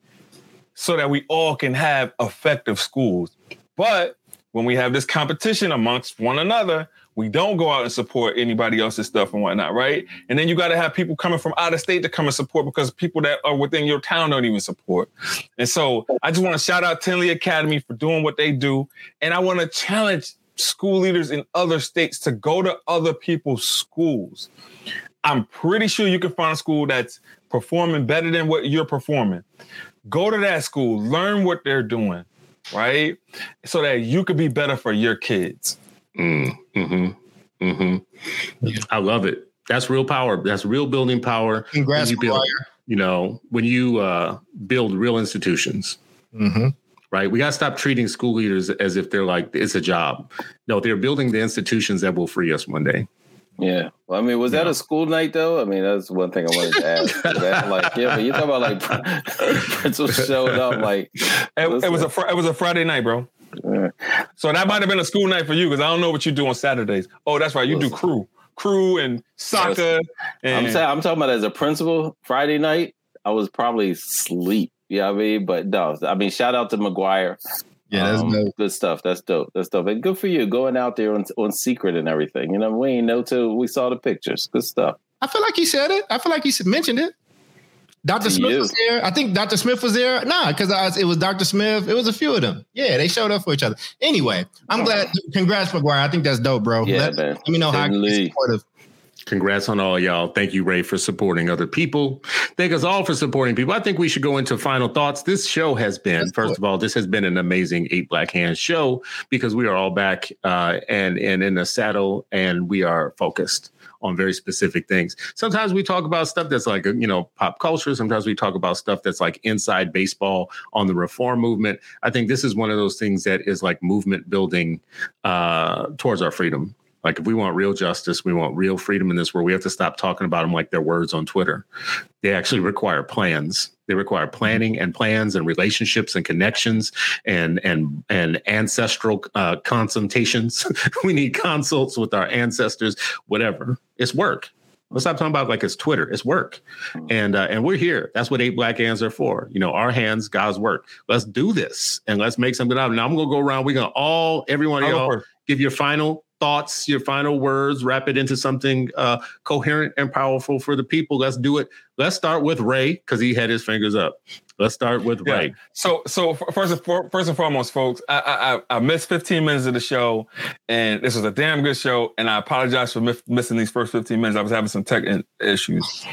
so that we all can have effective schools. But when we have this competition amongst one another, we don't go out and support anybody else's stuff and whatnot, right? And then you got to have people coming from out of state to come and support because people that are within your town don't even support. And so I just want to shout out Tindley Academy for doing what they do. And I want to challenge school leaders in other states to go to other people's schools. I'm pretty sure you can find a school that's performing better than what you're performing. Go to that school, learn what they're doing, right? So that you could be better for your kids. Mm, mm-hmm. Mm-hmm. I love it. That's real power. That's real building power. Congrats, When you build, you know, when you uh, build real institutions, Mhm. right? We got to stop treating school leaders as if they're like it's a job. No, they're building the institutions that will free us one day. Yeah. Well, I mean, was that a school night though? I mean, that's one thing I wanted to ask. that, like, yeah, but you talk about like principal showed up like It, it was a fr- it was a Friday night, bro. So that might have been a school night for you because I don't know what you do on Saturdays. Oh, that's right, you do crew, crew and soccer. And I'm saying I'm talking about as a principal Friday night. I was probably sleep. You know I mean? But no, I mean, shout out to McGuire. Yeah, that's Um, dope. Good stuff. That's dope. That's dope. And good for you going out there on, on secret and everything. You know, we ain't know till we saw the pictures. Good stuff. I feel like he said it. I feel like he mentioned it. Dr. To Smith you. was there. I think Dr. Smith was there. Nah, because it was Dr. Smith. It was a few of them. Yeah, they showed up for each other. Anyway, I'm glad. Congrats, McGuire. I think that's dope, bro. Yeah, let, man. let me know how I can supportive. Congrats on all y'all. Thank you, Ray, for supporting other people. Thank us all for supporting people. I think we should go into final thoughts. This show has been, Let's first it. of all, this has been an amazing Eight Black Hands show because we are all back uh, and and in the saddle, and we are focused on very specific things. Sometimes we talk about stuff that's like you know pop culture. Sometimes we talk about stuff that's like inside baseball on the reform movement. I think this is one of those things that is like movement building uh, towards our freedom. Like if we want real justice, we want real freedom in this world, we have to stop talking about them like they're words on Twitter. They actually require plans. They require planning and plans and relationships and connections and and and ancestral uh, consultations. we need consults with our ancestors. Whatever. It's work. Let's stop talking about like it's Twitter. It's work, and uh, and we're here. That's what eight black hands are for. You know, our hands, God's work. Let's do this and let's make something out. of it. Now I'm gonna go around. We're gonna all everyone of y'all give your final thoughts, your final words, wrap it into something uh, coherent and powerful for the people. Let's do it. Let's start with Ray because he had his fingers up. Let's start with Yeah. Ray. So, so first and for, first and foremost, folks, I, I I- I missed 15 minutes of the show, and this was a damn good show. And I apologize for mi- missing these first 15 minutes. I was having some tech issues.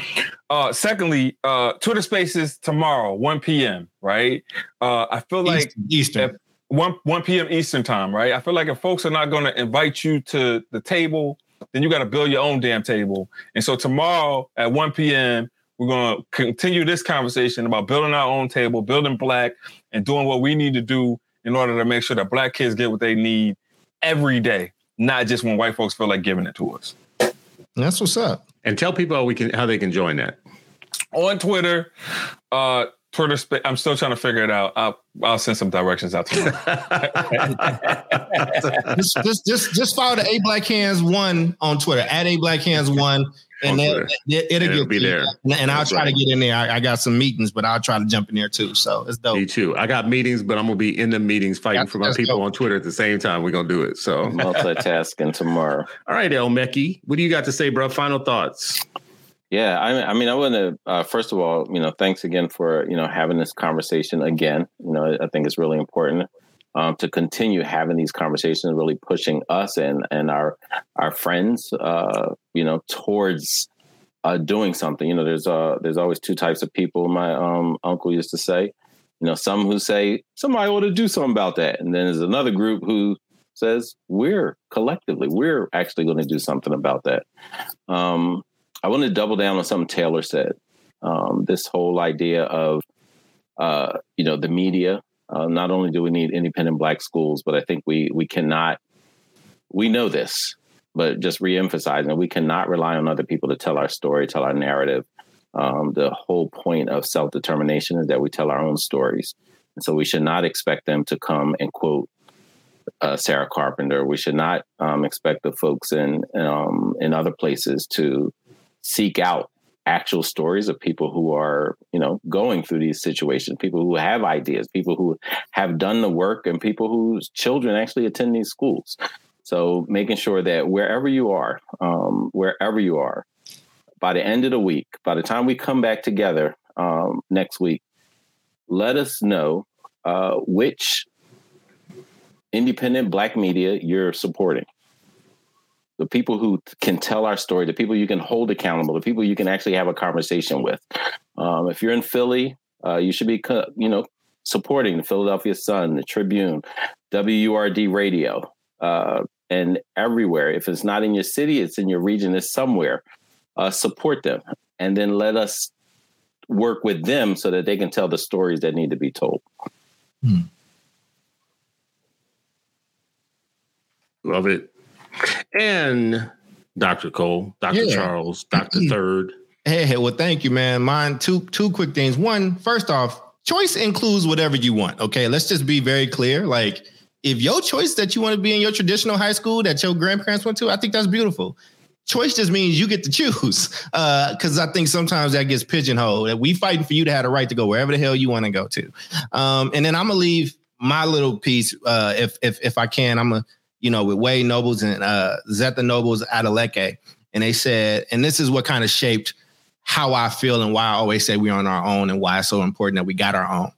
Uh, secondly, uh, Twitter Spaces tomorrow, 1 p.m. Right? Uh, I feel like Eastern. Eastern. if- 1 1 p.m. Eastern time, right? I feel like if folks are not going to invite you to the table, then you got to build your own damn table. And so tomorrow at 1 p.m., we're going to continue this conversation about building our own table, building black, and doing what we need to do in order to make sure that black kids get what they need every day, not just when white folks feel like giving it to us. That's what's up. And tell people how we can how they can join that. On Twitter, uh, Twitter, spa- I'm still trying to figure it out. I'll, I'll send some directions out to you. just, just, just, just follow the A Black Hands One on Twitter at A Black Hands One, and on then Twitter. it, it'll, It'll get be to there. And I'll try right. to get in there. I, I got some meetings, but I'll try to jump in there too. So it's dope. Me too. I got meetings, but I'm gonna be in the meetings fighting That's- for my people dope. on Twitter at the same time. We're gonna do it. So, Multitasking tomorrow. all right, El Mekki, what do you got to say, bro? Final thoughts. Yeah, I I mean, I want to uh, first of all, you know, thanks again for you know having this conversation again. You know, I think it's really important um, to continue having these conversations, really pushing us and and our our friends, uh, you know, towards uh, doing something. You know, there's uh there's always two types of people. My um, uncle used to say, you know, some who say somebody ought to do something about that, and then there's another group who says we're collectively we're actually going to do something about that. Um, I want to double down on something Taylor said. Um, this whole idea of, uh, you know, the media. Uh, not only do we need independent black schools, but I think we we cannot. We know this, but just reemphasizing we cannot rely on other people to tell our story, tell our narrative. Um, the whole point of self determination is that we tell our own stories, and so we should not expect them to come and quote uh, Sarah Carpenter. We should not um, expect the folks in um, in other places to seek out actual stories of people who are you know going through these situations people who have ideas people who have done the work and people whose children actually attend these schools. So making sure that wherever you are um, wherever you are by the end of the week by the time we come back together um, next week let us know uh, which independent black media you're supporting the people who can tell our story, the people you can hold accountable, the people you can actually have a conversation with. Um, if you're in Philly, uh, you should be, you know, supporting the Philadelphia Sun, the Tribune, WURD Radio, uh, and everywhere. If it's not in your city, it's in your region, it's somewhere. Uh, support them, and then let us work with them so that they can tell the stories that need to be told. Love it. And Dr. Cole, Dr. Yeah. Charles, Dr. Third. Hey, well, thank you, man. Mine two two quick things. One, first off, choice includes whatever you want. Okay, let's just be very clear. Like, if your choice that you want to be in your traditional high school that your grandparents went to, I think that's beautiful. Choice just means you get to choose. Because I think sometimes that gets pigeonholed. That we fighting for you to have the right to go wherever the hell you want to go to. Um, and then I'm gonna leave my little piece, uh, if if if I can. I'm a you know with Wade Nobles and uh, Zeta Nobles Adeleke, and they said, and this is what kind of shaped how I feel and why I always say we're on our own and why it's so important that we got our own.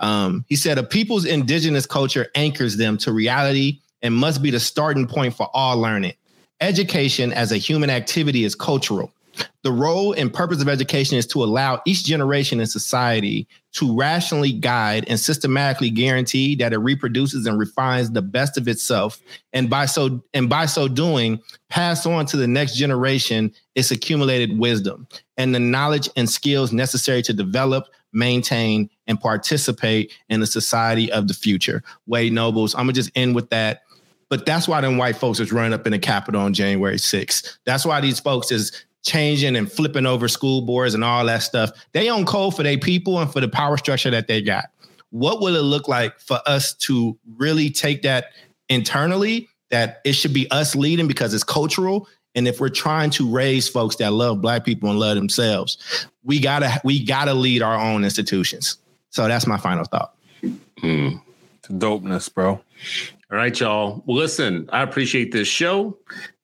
Um, he said, a people's indigenous culture anchors them to reality and must be the starting point for all learning. Education as a human activity is cultural. The role and purpose of education is to allow each generation in society to rationally guide and systematically guarantee that it reproduces and refines the best of itself, and by so and by so doing, pass on to the next generation its accumulated wisdom and the knowledge and skills necessary to develop, maintain, and participate in the society of the future. Wade Nobles, I'm gonna just end with that. But that's why them white folks is running up in the Capitol on January 6th. That's why these folks is changing and flipping over school boards and all that stuff. They own code for their people and for the power structure that they got. What will it look like for us to really take that internally? That it should be us leading because it's cultural. And if we're trying to raise folks that love black people and love themselves, we gotta we gotta lead our own institutions. So that's my final thought. Hmm. It's dopeness, bro. All right, y'all. Well, listen, I appreciate this show.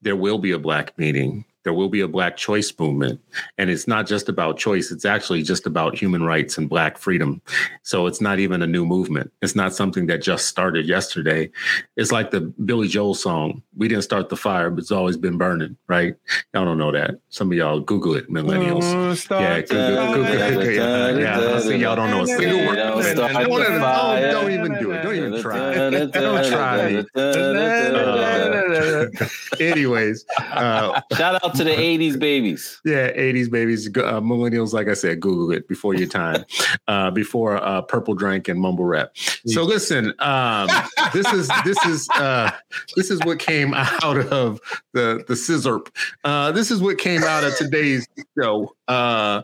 There will be a black meeting. There will be a black choice movement. And it's not just about choice, it's actually just about human rights and black freedom. So it's not even a new movement. It's not something that just started yesterday. It's like the Billy Joel song. We didn't start the fire, but it's always been burning, right? Y'all don't know that. Some of y'all Google it, millennials. Yeah, Google, Google, it. yeah, yeah. I see y'all don't know a single word. Don't Don't, start don't, the don't, fire. don't even do it. Don't even try. Don't try. Uh, anyways, uh, Shout out to the 80s babies. yeah, 80s babies, uh, millennials, like I said, Google it before your time, uh, before uh, purple drink and mumble rap. So listen, um, this is this is uh, this is what came out of the the scissor. Uh, this is what came out of today's show. Uh,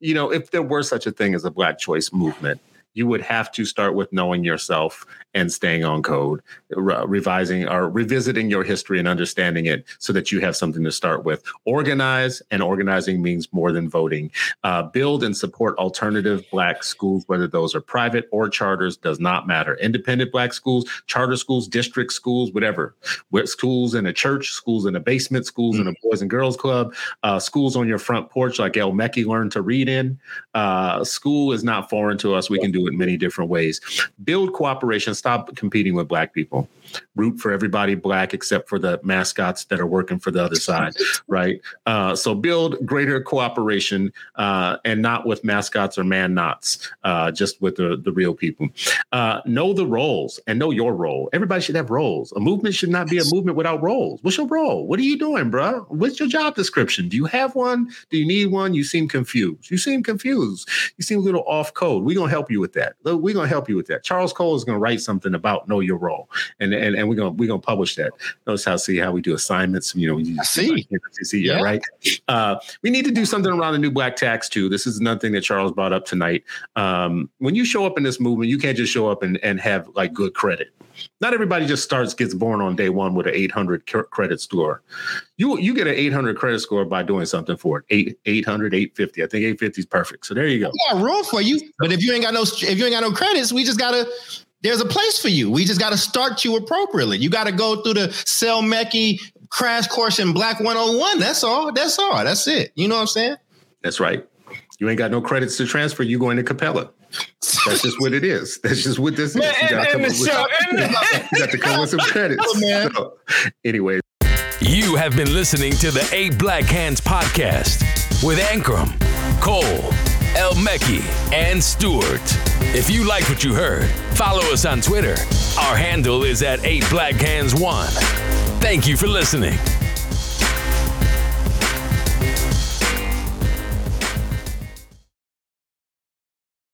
you know, if there were such a thing as a black choice movement, you would have to start with knowing yourself and staying on code, re- revising or revisiting your history and understanding it so that you have something to start with. Organize, and organizing means more than voting. Uh, build and support alternative Black schools, whether those are private or charters, does not matter. Independent Black schools, charter schools, district schools, whatever. With Schools in a church, schools in a basement, schools mm-hmm. in a mm. boys and girls club, uh, schools on your front porch, like El Mekki learned to read in. Uh, school is not foreign to us. We can do it many different ways. Build cooperation stop competing with black people root for everybody black except for the mascots that are working for the other side, right? Uh, so build greater cooperation uh, and not with mascots or man knots, uh, just with the, the real people. Uh, know the roles and know your role. Everybody should have roles. A movement should not be a movement without roles. What's your role? What are you doing, bro? What's your job description? Do you have one? Do you need one? You seem confused. You seem confused. You seem a little off code. We're going to help you with that. We're going to help you with that. Charles Cole is going to write something about know your role. And and, and we're gonna we're gonna publish that. Notice how see how we do assignments. You know, you see, see, yeah, right. Uh, we need to do something around the new black tax too. This is another thing that Charles brought up tonight. Um, when you show up in this movement, you can't just show up and, and have like good credit. Not everybody just starts gets born on day one with an 800 credit score. You you get an 800 credit score by doing something for it. Eight 800, 850. I think 850 is perfect. So there you go. Yeah, room for you. But if you ain't got no if you ain't got no credits, we just gotta there's a place for you. We just got to start you appropriately. You got to go through the Sel Mekki crash course in Black 101. That's all. That's all. That's it. You know what I'm saying? That's right. You ain't got no credits to transfer. You going to Capella. That's just what it is. That's just what this man, is. You got, with, show, you got to come with some credits. Oh, man. So, anyway. You have been listening to the Eight Black Hands podcast with Ankrum, Cole, El Mekki, and Stewart. If you like what you heard, follow us on Twitter. Our handle is at 8 Black Hands 1. Thank you for listening.